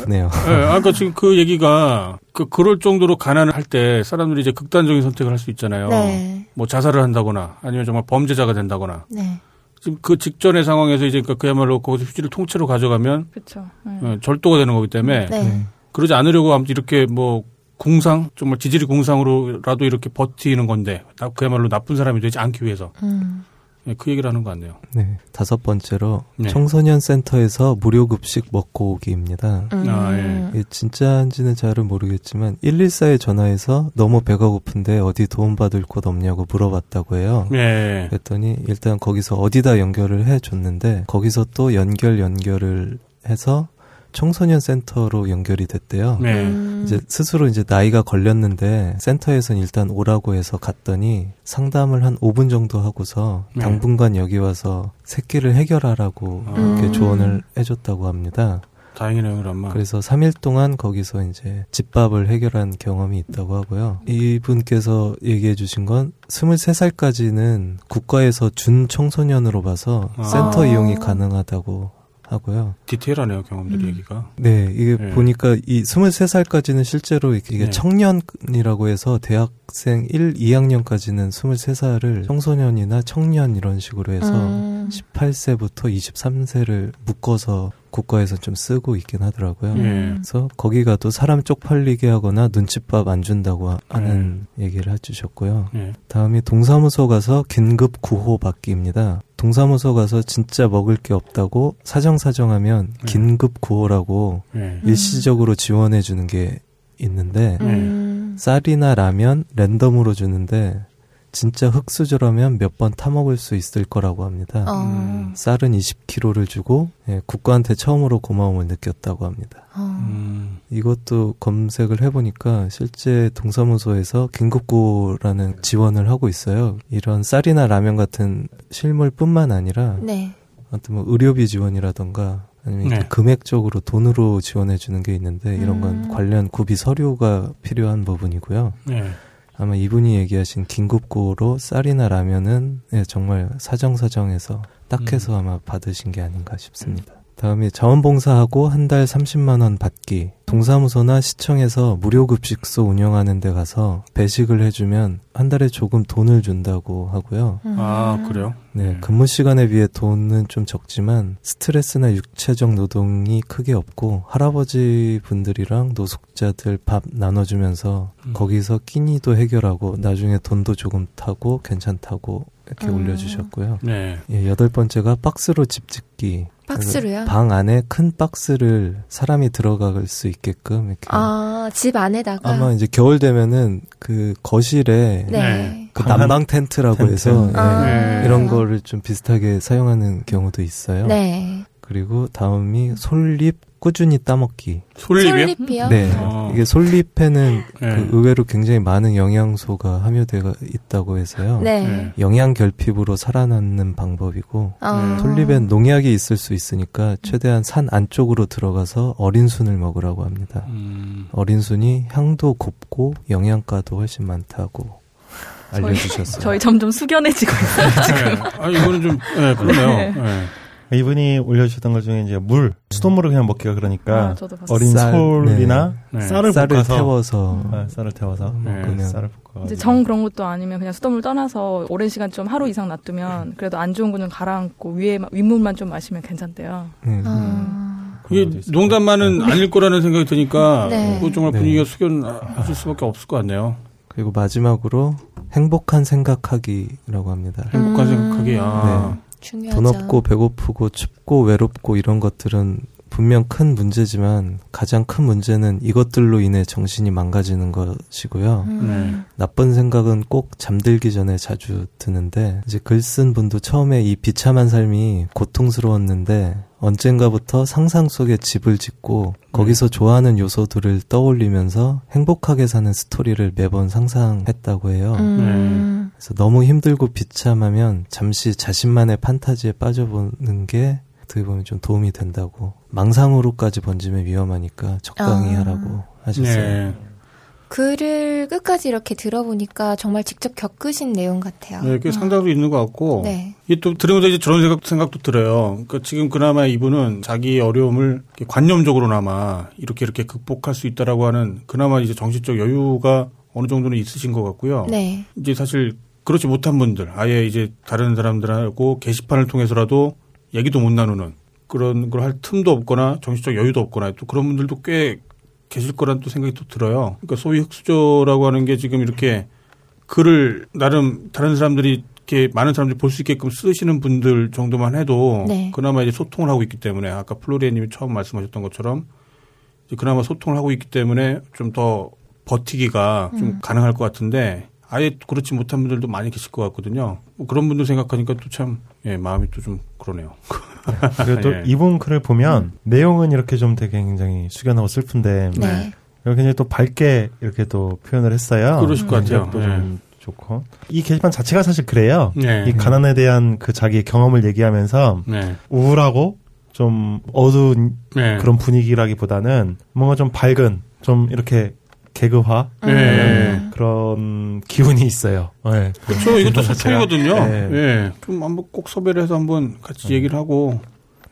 아프네요. 예, 아까 지금 그 얘기가, 그, 그럴 정도로 가난을 할 때 사람들이 이제 극단적인 선택을 할 수 있잖아요. 네. 뭐 자살을 한다거나 아니면 정말 범죄자가 된다거나. 네. 지금 그 직전의 상황에서 이제 그- 그야말로 거기서 휴지를 통째로 가져가면 그렇죠. 네. 어, 절도가 되는 거기 때문에 네. 그러지 않으려고 아무튼 이렇게 뭐 공상 정말 지질이 공상으로라도 이렇게 버티는 건데 나- 그야말로 나쁜 사람이 되지 않기 위해서 음. 네, 그 얘기를 하는 것 같네요. 네. 다섯 번째로 네. 청소년 센터에서 무료 급식 먹고 오기입니다. 음. 아, 예. 이게 진짜인지는 잘은 모르겠지만 114에 전화해서 너무 배가 고픈데 어디 도움받을 곳 없냐고 물어봤다고 해요. 예. 그랬더니 일단 거기서 어디다 연결을 해 줬는데 거기서 또 연결 연결을 해서 청소년 센터로 연결이 됐대요. 네. 음. 이제 스스로 이제 나이가 걸렸는데 센터에선 일단 오라고 해서 갔더니 상담을 한 5분 정도 하고서 네. 당분간 여기 와서 새끼를 해결하라고 아. 이렇게 음. 조언을 해줬다고 합니다. 다행이네요, 그러면. 그래서 3일 동안 거기서 이제 집밥을 해결한 경험이 있다고 하고요. 이분께서 얘기해 주신 건 23살까지는 국가에서 준 청소년으로 봐서 아. 센터 아. 이용이 가능하다고 하고요. 디테일하네요, 경험들이 음. 얘기가. 네, 이게 네. 보니까 이 23살까지는 실제로 이게 네. 청년이라고 해서 대학생 1, 2학년까지는 23살을 청소년이나 청년 이런 식으로 해서 음. 18세부터 23세를 묶어서 국가에서 좀 쓰고 있긴 하더라고요. 예. 그래서 거기 가도 사람 쪽팔리게 하거나 눈칫밥 안 준다고 하- 하는 얘기를 해주셨고요. 예. 다음이 동사무소 가서 긴급 구호 받기입니다. 동사무소 가서 진짜 먹을 게 없다고 사정사정하면 네. 긴급 구호라고 예. 일시적으로 지원해 주는 게 있는데 음. 쌀이나 라면 랜덤으로 주는데 진짜 흑수저라면 몇 번 타먹을 수 있을 거라고 합니다. 어. 음. 쌀은 20kg를 주고 예, 국가한테 처음으로 고마움을 느꼈다고 합니다. 어. 음. 이것도 검색을 해보니까 실제 동사무소에서 긴급구호라는 지원을 하고 있어요. 이런 쌀이나 라면 같은 실물뿐만 아니라 네. 아무튼 뭐 의료비 지원이라던가 아니면 네. 금액적으로 돈으로 지원해 주는 게 있는데 이런 건 음. 관련 구비 서류가 필요한 부분이고요. 예. 아마 이분이 얘기하신 긴급구호로 쌀이나 라면은 예, 정말 사정사정해서 딱 해서 아마 받으신 게 아닌가 싶습니다. 다음에 자원봉사하고 한 달 30만 원 받기. 동사무소나 시청에서 무료 급식소 운영하는 데 가서 배식을 해주면 한 달에 조금 돈을 준다고 하고요. 음. 아, 그래요? 네, 음. 근무 시간에 비해 돈은 좀 적지만 스트레스나 육체적 노동이 크게 없고 할아버지 분들이랑 노숙자들 밥 나눠주면서 음. 거기서 끼니도 해결하고 나중에 돈도 조금 타고 괜찮다고 이렇게 음. 올려주셨고요. 네. 예, 여덟 번째가 박스로 집 짓기. 박스로요? 방 안에 큰 박스를 사람이 들어갈 수 있게끔 이렇게. 아, 집 안에다가. 아마 이제 겨울 되면은 그 거실에 네. 네. 그 난방 텐트라고 텐트. 해서 예, 아. 네. 이런 거를 좀 비슷하게 사용하는 경우도 있어요. 네. 그리고 다음이 솔잎 꾸준히 따먹기. 솔잎이요? 솔잎이요? 네. 어. 이게 솔잎에는 네. 그 의외로 굉장히 많은 영양소가 함유되어 있다고 해서요. 네. 네. 영양 결핍으로 살아남는 방법이고 어. 네. 솔잎엔 농약이 있을 수 있으니까 최대한 산 안쪽으로 들어가서 어린 순을 먹으라고 합니다. 음. 어린 순이 향도 곱고 영양가도 훨씬 많다고 알려주셨어요. 저희 점점 숙연해지고 있어요. 네. 아, 이거는 좀, 네, 그러네요. 네. 네. 이분이 올려주셨던 것 중에 이제 물, 수돗물을 그냥 먹기가 그러니까 아. 어린 쌀, 솔이나 네. 쌀을, 쌀을 볶아서 태워서 아, 쌀을 태워서 네. 먹으면 쌀을 볶아. 이제 정 그런 것도 아니면 그냥 수돗물 떠나서 오랜 시간 좀 하루 이상 놔두면 그래도 안 좋은 거는 가라앉고 위에 윗물만 좀 마시면 괜찮대요. 네. 아. 이게 농담만은 아닐 거라는 생각이 드니까 네. 그 정말 네. 분위기가 숙연하실 수밖에 없을 것 같네요. 그리고 마지막으로 행복한 생각하기라고 합니다. 행복한 음. 생각하기. 아. 중요하죠. 돈 없고 배고프고 춥고 외롭고 이런 것들은 분명 큰 문제지만 가장 큰 문제는 이것들로 인해 정신이 망가지는 것이고요. 음. 나쁜 생각은 꼭 잠들기 전에 자주 드는데 이제 글 쓴 분도 처음에 이 비참한 삶이 고통스러웠는데 언젠가부터 상상 속에 집을 짓고 거기서 좋아하는 요소들을 떠올리면서 행복하게 사는 스토리를 매번 상상했다고 해요. 음. 그래서 너무 힘들고 비참하면 잠시 자신만의 판타지에 빠져보는 게 어떻게 보면 좀 도움이 된다고 망상으로까지 번지면 위험하니까 적당히 아. 하라고 하셨어요. 네. 글을 끝까지 이렇게 들어보니까 정말 직접 겪으신 내용 같아요. 네, 꽤 상당수 있는 것 같고. 네. 이게 또 들으면서 이제 저런 생각, 생각도 들어요. 그러니까 지금 그나마 이분은 자기 어려움을 관념적으로나마 이렇게 이렇게 극복할 수 있다라고 하는 그나마 이제 정신적 여유가 어느 정도는 있으신 것 같고요. 네. 이제 사실 그렇지 못한 분들, 아예 이제 다른 사람들하고 게시판을 통해서라도 얘기도 못 나누는 그런 걸 할 틈도 없거나 정신적 여유도 없거나 또 그런 분들도 꽤 계실 거란 또 생각이 또 들어요. 그러니까 소위 흑수저라고 하는 게 지금 이렇게 글을 나름 다른 사람들이 이렇게 많은 사람들이 볼 수 있게끔 쓰시는 분들 정도만 해도 네. 그나마 이제 소통을 하고 있기 때문에 아까 플로리아님이 처음 말씀하셨던 것처럼 이제 그나마 소통을 하고 있기 때문에 좀 더 버티기가 좀 음. 가능할 것 같은데 아예 그렇지 못한 분들도 많이 계실 것 같거든요. 뭐 그런 분들 생각하니까 또 참 예, 마음이 또 좀 그러네요. 그리고 또 예. 이분 글을 보면 내용은 이렇게 좀 되게 굉장히 숙연하고 슬픈데 네. 굉장히 또 밝게 이렇게 또 표현을 했어요. 그러실 것 같아요. 또좀 좋고 이 게시판 자체가 사실 그래요. 네. 이 가난에 대한 그 자기 경험을 얘기하면서 네. 우울하고 좀 어두운 네. 그런 분위기라기보다는 뭔가 좀 밝은 좀 이렇게 개그화 네. 그런 기운이 있어요. 네. 그렇죠. 이것도 자체가. 소통이거든요. 네. 예. 좀 한번 꼭 섭외를 해서 한번 같이 얘기를 하고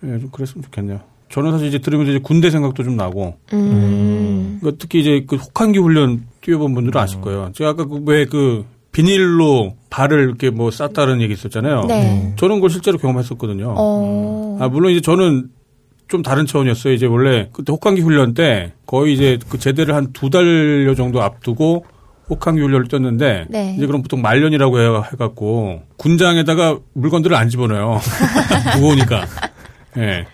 예, 좀 그랬으면 좋겠네요. 저는 사실 이제 들으면서 이제 군대 생각도 좀 나고 음. 그러니까 특히 이제 그 혹한기 훈련 뛰어본 분들은 아실 거예요. 제가 아까 그왜그 비닐로 발을 이렇게 뭐 쌌다는 얘기 있었잖아요. 네. 저는 그걸 실제로 경험했었거든요. 어. 아, 물론 이제 저는 좀 다른 차원이었어요. 이제 원래 그때 혹한기 훈련 때 거의 이제 그 제대를 한 두 달여 정도 앞두고 혹한기 훈련을 뛰었는데 네. 이제 그럼 보통 말년이라고 해- 해갖고 군장에다가 물건들을 안 집어넣어요. 무거우니까. 예.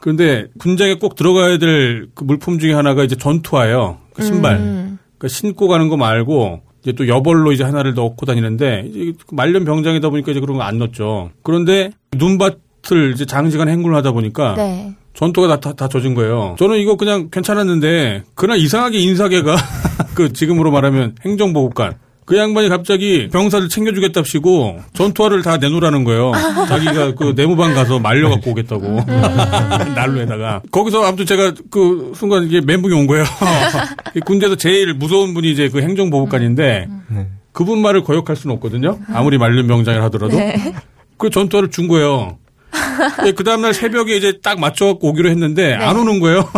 그런데 군장에 꼭 들어가야 될 그 물품 중에 하나가 이제 전투화예요. 그 신발. 음. 그러니까 신고 가는 거 말고 이제 또 여벌로 이제 하나를 넣고 다니는데 이제 그 말년 병장이다 보니까 이제 그런 거 안 넣었죠. 그런데 눈밭을 이제 장시간 행군을 하다 보니까 네. 전투가 다, 다, 다 젖은 거예요. 저는 이거 그냥 괜찮았는데 그날 이상하게 인사계가 그 지금으로 말하면 행정보급관 그 양반이 갑자기 병사들 챙겨주겠답시고 전투화를 다 내놓으라는 거예요. 자기가 그 내무반 가서 말려갖고 오겠다고 난로에다가 거기서 아무튼 제가 그 순간 이게 멘붕이 온 거예요. 이 군대에서 제일 무서운 분이 이제 그 행정보급관인데 네. 그분 말을 거역할 수는 없거든요. 아무리 말년 병장을 하더라도. 네. 그 전투화를 준 거예요. 그 다음날 새벽에 이제 딱 맞춰갖고 오기로 했는데 안 오는 거예요.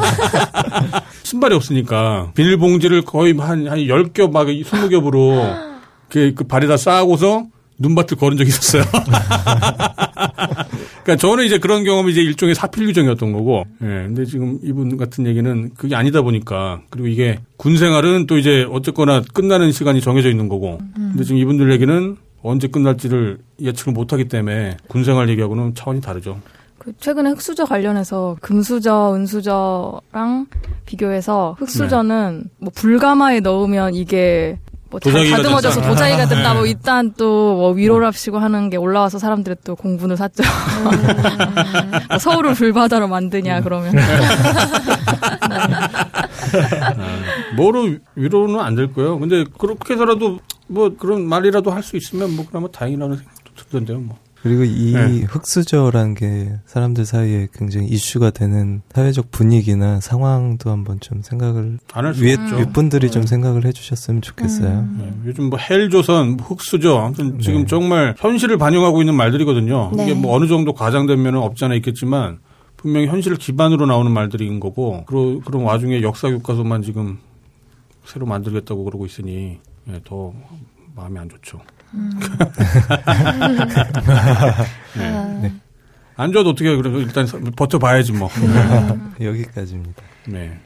신발이 없으니까 비닐봉지를 거의 한, 한 10겹 막 20겹으로 그, 그 발에다 쌓고서 눈밭을 걸은 적이 있었어요. 그러니까 저는 이제 그런 경험이 이제 일종의 사필 규정이었던 거고, 예. 근데 지금 이분 같은 얘기는 그게 아니다 보니까, 그리고 이게 군 생활은 또 이제 어쨌거나 끝나는 시간이 정해져 있는 거고, 근데 지금 이분들 얘기는 언제 끝날지를 예측을 못 하기 때문에 군 생활 얘기하고는 차원이 다르죠. 그 최근에 흑수저 관련해서 금수저, 은수저랑 비교해서 흑수저는 뭐 불가마에 넣으면 이게 뭐 도자기가 다듬어져서 된다. 도자기가 된다 뭐 일단 또뭐 위로랍시고 하는 게 올라와서 사람들이 또 공분을 샀죠. 뭐 서울을 불바다로 만드냐 그러면 뭐로 위로는 안 될 거예요. 근데 그렇게 해서라도 뭐 그런 말이라도 할 수 있으면 뭐 그나마 다행이라는 생각도 들던데요. 뭐. 그리고 이 네. 흑수저라는 게 사람들 사이에 굉장히 이슈가 되는 사회적 분위기나 상황도 한번 좀 생각을 안할수 위에. 윗분들이 좀 생각을 해주셨으면 좋겠어요. 네, 요즘 뭐 헬조선, 뭐 흑수저, 아무튼 지금 네. 정말 현실을 반영하고 있는 말들이거든요. 네. 이게 뭐 어느 정도 과장되면 없지 않아 있겠지만 분명히 현실을 기반으로 나오는 말들인 거고 그런 그런 와중에 역사 교과서만 지금 새로 만들겠다고 그러고 있으니 예, 더 마음이 안 좋죠. 네. 네. 안 좋아도 어떻게 해. 그래도 일단 버텨봐야지 뭐. 여기까지입니다. 네.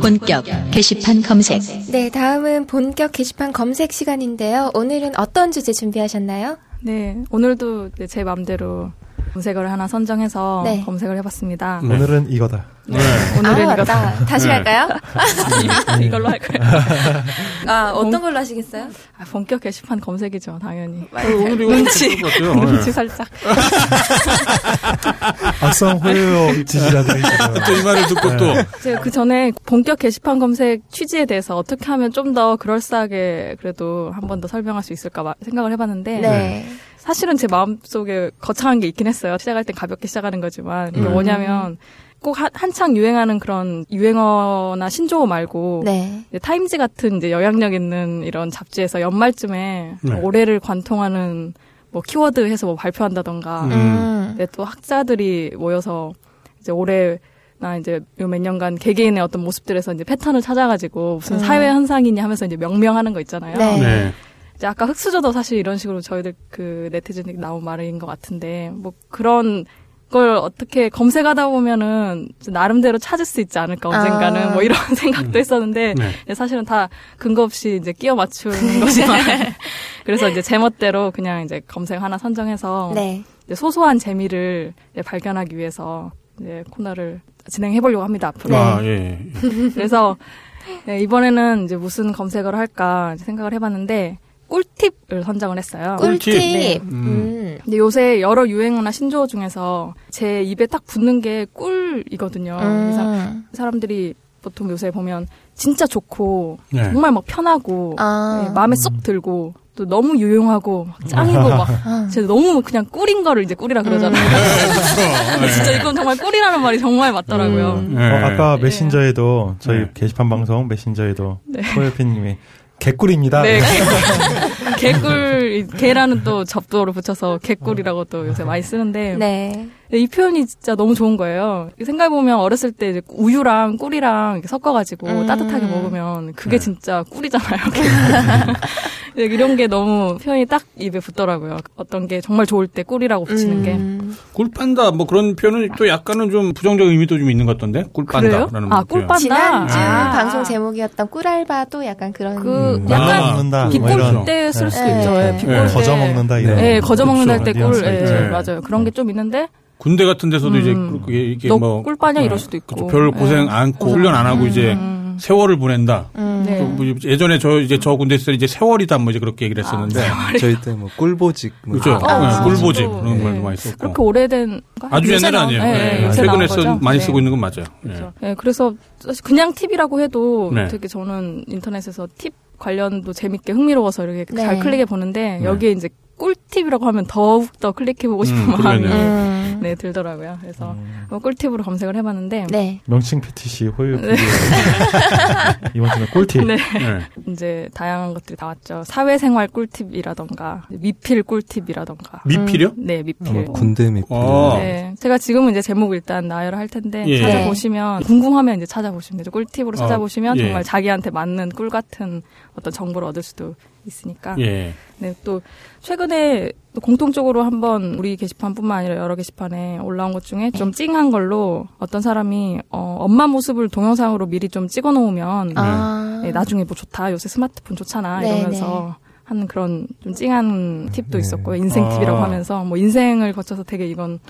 본격 게시판 검색 네, 다음은 본격 게시판 검색 시간인데요. 오늘은 어떤 주제 준비하셨나요? 네 오늘도 이제 제 맘대로 검색어를 하나 선정해서 네. 검색을 해봤습니다. 네. 오늘은 이거다. 네. 오늘은 아, 이거 맞다. 다시 네. 할까요? 이걸로 할까요? 아, 어떤 걸로 하시겠어요? 아, 본격 게시판 검색이죠, 당연히. 어, 오늘 이거 눈치. 네. 눈치 살짝. 악성 호요 지지자들이. 또이 말을 듣고 또 제가 그 전에 본격 게시판 검색 취지에 대해서 어떻게 하면 좀 더 그럴싸하게 그래도 한 번 더 설명할 수 있을까 마- 생각을 해봤는데 네. 사실은 제 마음속에 거창한 게 있긴 했어요. 시작할 땐 가볍게 시작하는 거지만 이게 음. 뭐냐면 꼭 한, 한창 유행하는 그런 유행어나 신조어 말고 네. 이제 타임지 같은 이제 영향력 있는 이런 잡지에서 연말쯤에 네. 올해를 관통하는 뭐 키워드 해서 뭐 발표한다던가 음. 음. 또 학자들이 모여서 이제 올해 나 이제 요 몇 년간 개개인의 어떤 모습들에서 이제 패턴을 찾아가지고 무슨 음. 사회 현상이냐 하면서 이제 명명하는 거 있잖아요. 네. 네. 이제 아까 흑수저도 사실 이런 식으로 저희들 그 네티즌이 나온 말인 것 같은데 뭐 그런 그걸 어떻게 검색하다 보면은 나름대로 찾을 수 있지 않을까 언젠가는 아. 뭐 이런 생각도 했었는데 네. 사실은 다 근거 없이 이제 끼워 맞추는 거지만 그래서 이제 제멋대로 그냥 이제 검색 하나 선정해서 네. 이제 소소한 재미를 이제 발견하기 위해서 이제 코너를 진행해 보려고 합니다 앞으로. 아, 예. 예. 그래서 네, 이번에는 이제 무슨 검색어를 할까 생각을 해봤는데 꿀팁을 선정을 했어요. 꿀팁. 네. 음. 근데 요새 여러 유행어나 신조어 중에서 제 입에 딱 붙는 게 꿀이거든요. 그래서 음. 사람들이 보통 요새 보면 진짜 좋고 네. 정말 막 편하고 아. 네, 마음에 쏙 들고 또 너무 유용하고 막 짱이고 막 아. 진짜 너무 그냥 꿀인 거를 이제 꿀이라 그러잖아요. 근데 진짜 이건 정말 꿀이라는 말이 정말 맞더라고요. 음. 예. 어, 아까 네. 메신저에도 저희 네. 게시판 방송 메신저에도 네. 소열피님이 개꿀입니다. 네, 개- 개꿀, 개라는 또 접두어로 붙여서 개꿀이라고 또 요새 많이 쓰는데, 네. 이 표현이 진짜 너무 좋은 거예요. 생각해보면 어렸을 때 이제 우유랑 꿀이랑 섞어가지고 음. 따뜻하게 먹으면 그게 네. 진짜 꿀이잖아요. 네, 이런 게 너무 표현이 딱 입에 붙더라고요. 어떤 게 정말 좋을 때 꿀이라고 붙이는 게. 음. 꿀빤다 뭐 그런 표현은 또 약간은 좀 부정적인 의미도 좀 있는 것 같던데 그래요? 꿀빤다라는 아, 표현. 꿀빤다. 지난주 아. 방송 제목이었던 꿀알바도 약간 그런 그 음, 약간 먹는다. 뭐 비꼴 이런 때쓸 수도 네. 있죠. 네. 예, 비꼴 네. 때. 거저 먹는다 이런. 예, 거저 먹는다 할 때 꿀, 예. 네. 맞아요. 그런 게 좀 있는데, 군대 같은 데서도 이제 음. 그게 이게 너뭐 꿀빠냐 이럴 수도 있고. 그쵸, 별 고생 예. 않고 훈련 안 하고 이제 음. 세월을 보낸다. 음. 네. 또뭐 예전에 저 이제 저 군대 있을 때 이제 세월이다 뭐 이제 그렇게 얘기를 했었는데 저희 때 뭐 꿀보직 뭐 그렇죠. 아, 네, 꿀보직 저도, 그런 예. 말도 많이 썼고. 그렇게 오래된 아주 나온- 아니에요. 요새 나온 최근에. 써 많이 네. 쓰고 있는 건 맞아요. 예. 그렇죠. 예, 그래서 사실 그냥 팁이라고 해도 네. 되게 저는 인터넷에서 팁 관련도 재밌게 흥미로워서 이렇게 네. 잘 클릭해 보는데 네. 여기에 이제 꿀팁이라고 하면 더욱 더 클릭해 보고 싶은 음, 마음이. 음. 네 들더라고요. 그래서 뭐 꿀팁으로 검색을 해봤는데 네. 명칭 PTC 호유 PD 이번 주는 꿀팁. 네. 예. 이제 다양한 것들이 나왔죠. 사회생활 꿀팁이라던가 미필 꿀팁이라던가 미필이요? 네 미필. 뭐 군대 밑 어. 네, 제가 지금은 이제 제목 일단 나열을 할 텐데 예. 찾아보시면 궁금하면 이제 찾아보시면 되죠. 꿀팁으로 어, 찾아보시면 예. 정말 자기한테 맞는 꿀 같은 어떤 정보를 얻을 수도 있으니까. 예. 네, 또 최근에 또 공통적으로 한번 우리 게시판뿐만 아니라 여러 게시판에 올라온 것 중에 좀 찡한 걸로 어떤 사람이 어, 엄마 모습을 동영상으로 미리 좀 찍어 놓으면 아. 네, 나중에 뭐 좋다 요새 스마트폰 좋잖아 네, 이러면서 하는 그런 좀 찡한 팁도 네. 있었고요 인생 팁이라고 아. 하면서 뭐 인생을 거쳐서 되게 이건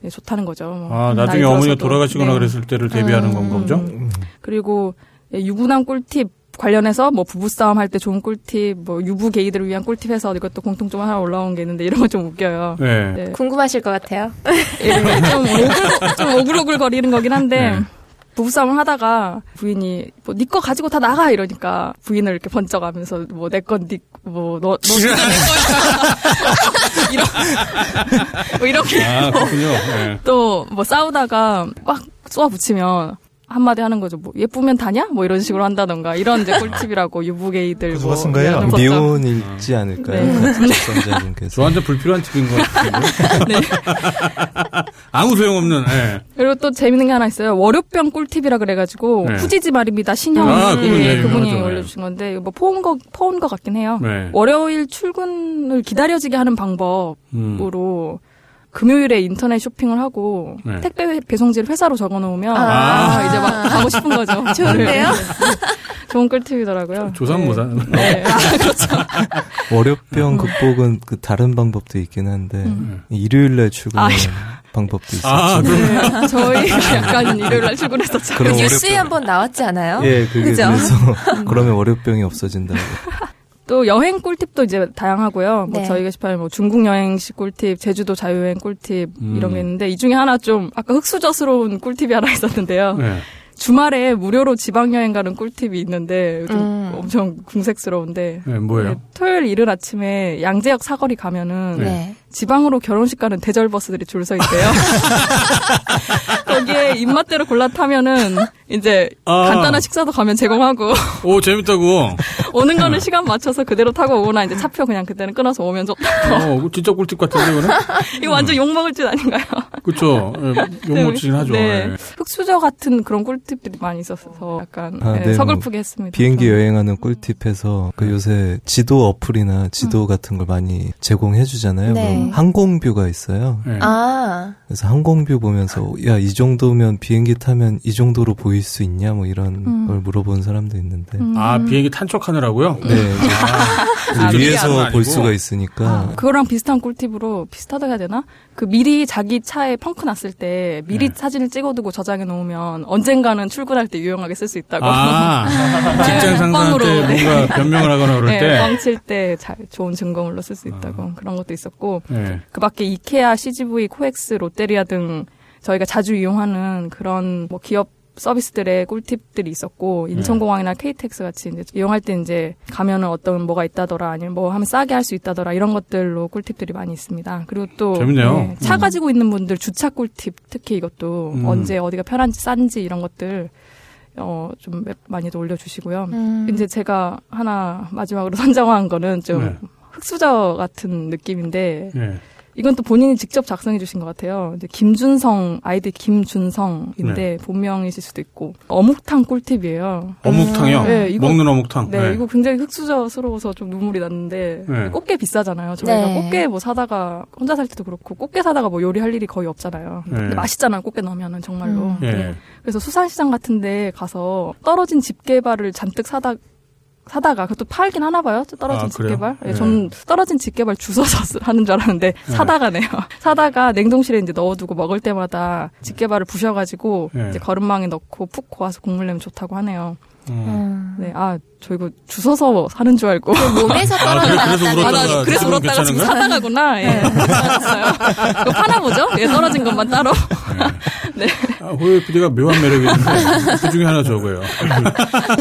네, 좋다는 거죠. 뭐 아, 나중에 어머니가. 돌아가시거나 네. 그랬을 때를 대비하는 음. 건가 보죠? 음. 그리고 예, 유부남 꿀팁 관련해서 뭐 부부싸움 할 때 좋은 꿀팁, 뭐 유부 게이들을 위한 꿀팁 해서 이것도 공통점 하나 올라온 게 있는데 이런 거 좀 웃겨요. 네. 네. 궁금하실 것 같아요. 예, 좀 오글 좀 오글오글 거리는 거긴 한데 네. 부부싸움을 하다가 부인이 뭐네거 가지고 다 나가 이러니까 부인을 이렇게 번쩍하면서 뭐 내건네 뭐너너 진짜 내 거야 이런 뭐 이렇게 아, 그렇군요. 예. 또뭐 싸우다가 꽉 쏘아 붙이면 한마디 하는 거죠. 뭐 예쁘면 다냐? 뭐 이런 식으로 한다던가 이런 이제 꿀팁이라고 유부게이들 뭐쓴 거예요? 미혼일지 않을까요? 네. 작성자분께서. 저한테 불필요한 팁인 것 같은데. 네. 아무 소용없는, 예. 그리고 또 재밌는 게 하나 있어요. 월요병 꿀팁이라 그래가지고 네. 후지지 말입니다. 신형 아, 그분, 예, 네, 그분이. 올려주신 건데 뭐 포온 거 포온 거 같긴 해요. 네. 월요일 출근을 기다려지게 하는 방법으로 음. 금요일에 인터넷 쇼핑을 하고 네. 택배 배송지를 회사로 적어놓으면 아. 아, 이제 막 가고 싶은 거죠. 좋은데요? 네. 좋은 꿀팁이더라고요. 조산모사. 네. 아, 그렇죠. 월요병 극복은 그 다른 방법도 있긴 한데 음. 일요일날 출근하는 아, 방법도 있었죠. 아, 네. 저희 약간 일요일날 출근했었죠. 그럼 뉴스에. 한번 나왔지 않아요? 예, 그게 그죠? 그래서 그러면 월요병이 없어진다고. 또 여행 꿀팁도 이제 다양하고요. 뭐 네. 저희 게시판에 뭐 중국 여행시 꿀팁, 제주도 자유여행 꿀팁 음. 이런 게 있는데 이 중에 하나 좀 아까 흑수저스러운 꿀팁이 하나 있었는데요. 네. 주말에 무료로 지방 여행 가는 꿀팁이 있는데 좀 음. 엄청 궁색스러운데 네, 뭐예요? 네, 토요일 이른 아침에 양재역 사거리 가면은 네. 지방으로 결혼식 가는 대절 버스들이 줄 서 있대요. 거기에 입맛대로 골라 타면은 이제 아. 간단한 식사도 가면 제공하고 오, 재밌다고. 오는 거는 시간 맞춰서 그대로 타고 오거나 이제 차표 그냥 그때는 끊어서 오면 좋다. 어, 진짜 꿀팁 같은데, 이거는? 이거 완전 욕 먹을 짓 아닌가요? 그쵸. 예, 욕먹진 하죠. 네. 예. 흑수저 같은 그런 꿀팁들이 많이 있어서 약간 아, 네, 네, 뭐 서글프게 했습니다. 비행기 좀. 여행하는 꿀팁에서 그 요새 지도 어플이나 지도 같은 걸 많이 제공해 주잖아요. 네. 항공뷰가 있어요. 네. 아, 그래서 항공뷰 보면서 야 이 정도면 비행기 타면 이 정도로 보일 수 있냐 뭐 이런 음. 걸 물어보는 사람도 있는데 음. 아, 비행기 탄촉하느라고요? 네 아, 미리 위에서. 볼 수가 있으니까 그거랑 비슷한 꿀팁으로 비슷하다 해야 되나? 그 미리 자기 차에 펑크 났을 때 미리 네. 사진을 찍어두고 저장해 놓으면 언젠가는 출근할 때 유용하게 쓸 수 있다고. 아, 직장 상사한테 뻥으로, 네. 뭔가 변명을 하거나 그럴 네, 때. 뻥칠 때 잘 좋은 증거물로 쓸 수 있다고 그런 것도 있었고 네. 그 밖에 이케아, CGV, 코엑스, 롯데리아 등 저희가 자주 이용하는 그런 뭐 기업 서비스들의 꿀팁들이 있었고 인천공항이나 KTX 같이 이제 이용할 때 이제 가면은 어떤 뭐가 있다더라 아니면 뭐 하면 싸게 할 수 있다더라 이런 것들로 꿀팁들이 많이 있습니다. 그리고 또 재밌네요. 네, 차 음. 가지고 있는 분들 주차 꿀팁 특히 이것도 음. 언제 어디가 편한지 싼지 이런 것들 어 좀 많이도 올려주시고요. 음. 이제 제가 하나 마지막으로 선정한 거는 좀 네. 흑수저 같은 느낌인데 네. 이건 또 본인이 직접 작성해 주신 것 같아요. 이제 김준성 아이디 김준성인데 네. 본명이실 수도 있고 어묵탕 꿀팁이에요. 어묵탕이요? 네, 이거- 먹는 어묵탕. 네, 이거 굉장히 흑수저스러워서 좀 눈물이 났는데 네. 꽃게 비싸잖아요. 저희가 네. 꽃게 뭐 사다가 혼자 살 때도 그렇고 꽃게 사다가 뭐 요리할 일이 거의 없잖아요. 네. 근데 맛있잖아요. 꽃게 넣으면은 정말로. 음. 예. 네. 그래서 수산시장 같은데 가서 떨어진 집게발을 잔뜩 사다 사다가 그것도 팔긴 하나 봐요. 떨어진 아? 집게발. 예, 네. 저는 떨어진 집게발 주워서 쓰- 하는 줄 알았는데 사다가네요. 사다가 냉동실에 이제 넣어두고 먹을 때마다 집게발을 부셔가지고 네. 이제 거름망에 넣고 푹 고아서 국물 내면 좋다고 하네요. 음. 음. 네, 아, 저 이거 주워서 사는 줄 알고. 몸에서 아, 그래, 그래서 떨어져 아, 거야. 나 그래서 울었다가 지금? 사다가구나. 예. 괜찮았어요. 이거 파나 보죠? 예, 떨어진 것만 따로. 아, 호요 PD가 묘한 매력이 있는데 그 중에 하나 저거예요.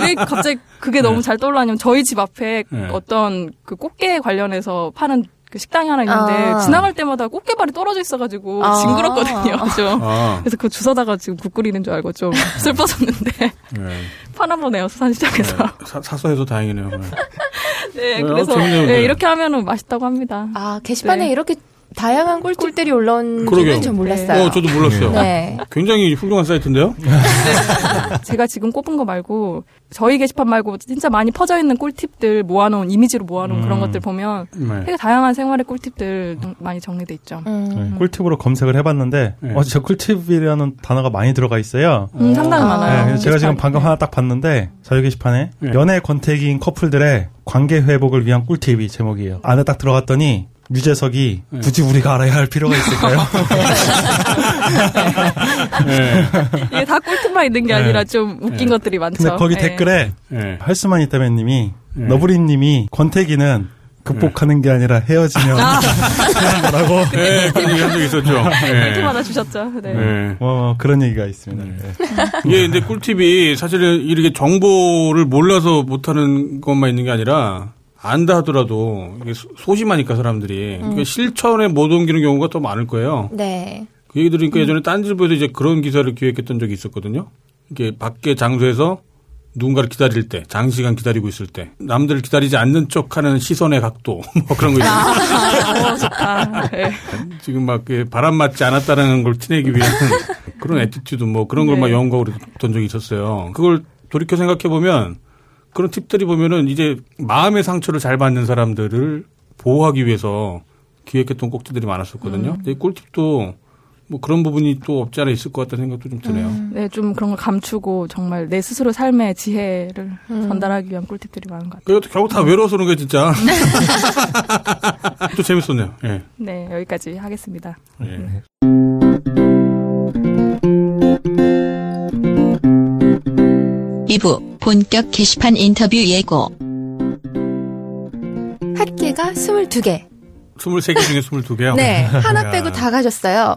왜 갑자기 그게 너무 잘 떠올라냐면 저희 집 앞에 네. 어떤 그 꽃게 관련해서 파는 그 식당이 하나 있는데 아. 지나갈 때마다 꽃게발이 떨어져 있어가지고 아. 징그럽거든요. 좀. 아, 그래서 그 주워다가 지금 국 끓이는 줄 알고 좀 슬퍼졌는데 네. 파나 보네요 수산시장에서. 사, 사서 해서 다행이네요. 네. 네, 네, 그래서 네, 네. 이렇게 하면은 맛있다고 합니다. 아, 게시판에 네. 이렇게 다양한 꿀팁들이 올라온 그러게요. 줄은 전 몰랐어요. 어, 저도 몰랐어요. 네. 굉장히 훌륭한 사이트인데요? 제가 지금 꼽은 거 말고 저희 게시판 말고 진짜 많이 퍼져 있는 꿀팁들 모아놓은 이미지로 모아놓은 그런 음. 것들 보면 네. 되게 다양한 생활의 꿀팁들 많이 정리돼 있죠. 음. 네, 꿀팁으로 검색을 해봤는데 네. 어 진짜 꿀팁이라는 단어가 많이 들어가 있어요. 음, 상당히 아. 많아요. 네, 제가 지금 게시판. 방금 하나 딱 봤는데 자유 게시판에 네. 연애 권태기인 커플들의 관계 회복을 위한 꿀팁이 제목이에요. 안에 딱 들어갔더니 유재석이 네. 굳이 우리가 알아야 할 필요가 있을까요? 네. 이게 다 꿀팁만 있는 게 네. 아니라 좀 웃긴 네. 것들이 많죠. 근데 거기 네. 댓글에 네. 할 수만 있다면 님이 네. 너브리님이 권태기는 극복하는 게 아니라 헤어지면 하는 거라고 네, 그런 얘기 한적 있었죠. 네. 꿀팁 하나 주셨죠. 네. 네. 뭐 그런 얘기가 있습니다. 네. 네. 이게 근데 꿀팁이 사실은 이렇게 정보를 몰라서 못하는 것만 있는 게 아니라 안다 하더라도 이게 소- 소심하니까 사람들이 그러니까 실천에 못 옮기는 경우가 더 많을 거예요. 네. 그 얘기 들으니까 예전에 딴지일보에서 이제 그런 기사를 기획했던 적이 있었거든요. 이게 밖에 장소에서 누군가를 기다릴 때, 장시간 기다리고 있을 때, 남들을 기다리지 않는 척 하는 시선의 각도, 뭐 그런 거 있잖아요. 어, 좋다. 네. 지금 막 바람 맞지 않았다는 걸 티내기 위한 그런 attitude 뭐 그런 걸 막 네. 연구하고 그랬던 적이 있었어요. 그걸 돌이켜 생각해 보면 그런 팁들이 보면은 이제 마음의 상처를 잘 받는 사람들을 보호하기 위해서 기획했던 꼭지들이 많았었거든요. 음. 꿀팁도 뭐 그런 부분이 또 없지 않아 있을 것 같다는 생각도 좀 드네요. 음. 네, 좀 그런 걸 감추고 정말 내 스스로 삶의 지혜를 음. 전달하기 위한 꿀팁들이 많은 것 같아요. 결국 다 외로워서 그런 게 진짜. 네. 또 재밌었네요. 네. 네, 여기까지 하겠습니다. 예. 네. 2부 본격 게시판 인터뷰 예고 학계가 22개. 23개 중에 22개요? 네. 하나 빼고 다 가셨어요.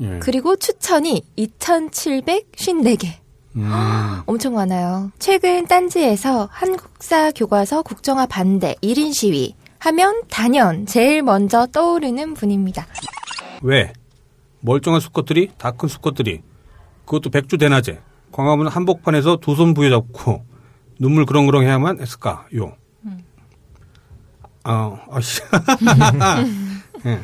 예. 그리고 추천이 2,754개. 음. 엄청 많아요. 최근 딴지에서 한국사 교과서 국정화 반대 1인 시위 하면 단연 제일 먼저 떠오르는 분입니다. 왜? 멀쩡한 수컷들이 다 큰 수컷들이 그것도 백주 대낮에 광화문 한복판에서 두 손 부여잡고 눈물 그렁그렁 해야만 했을까요? 아, 아씨. 예.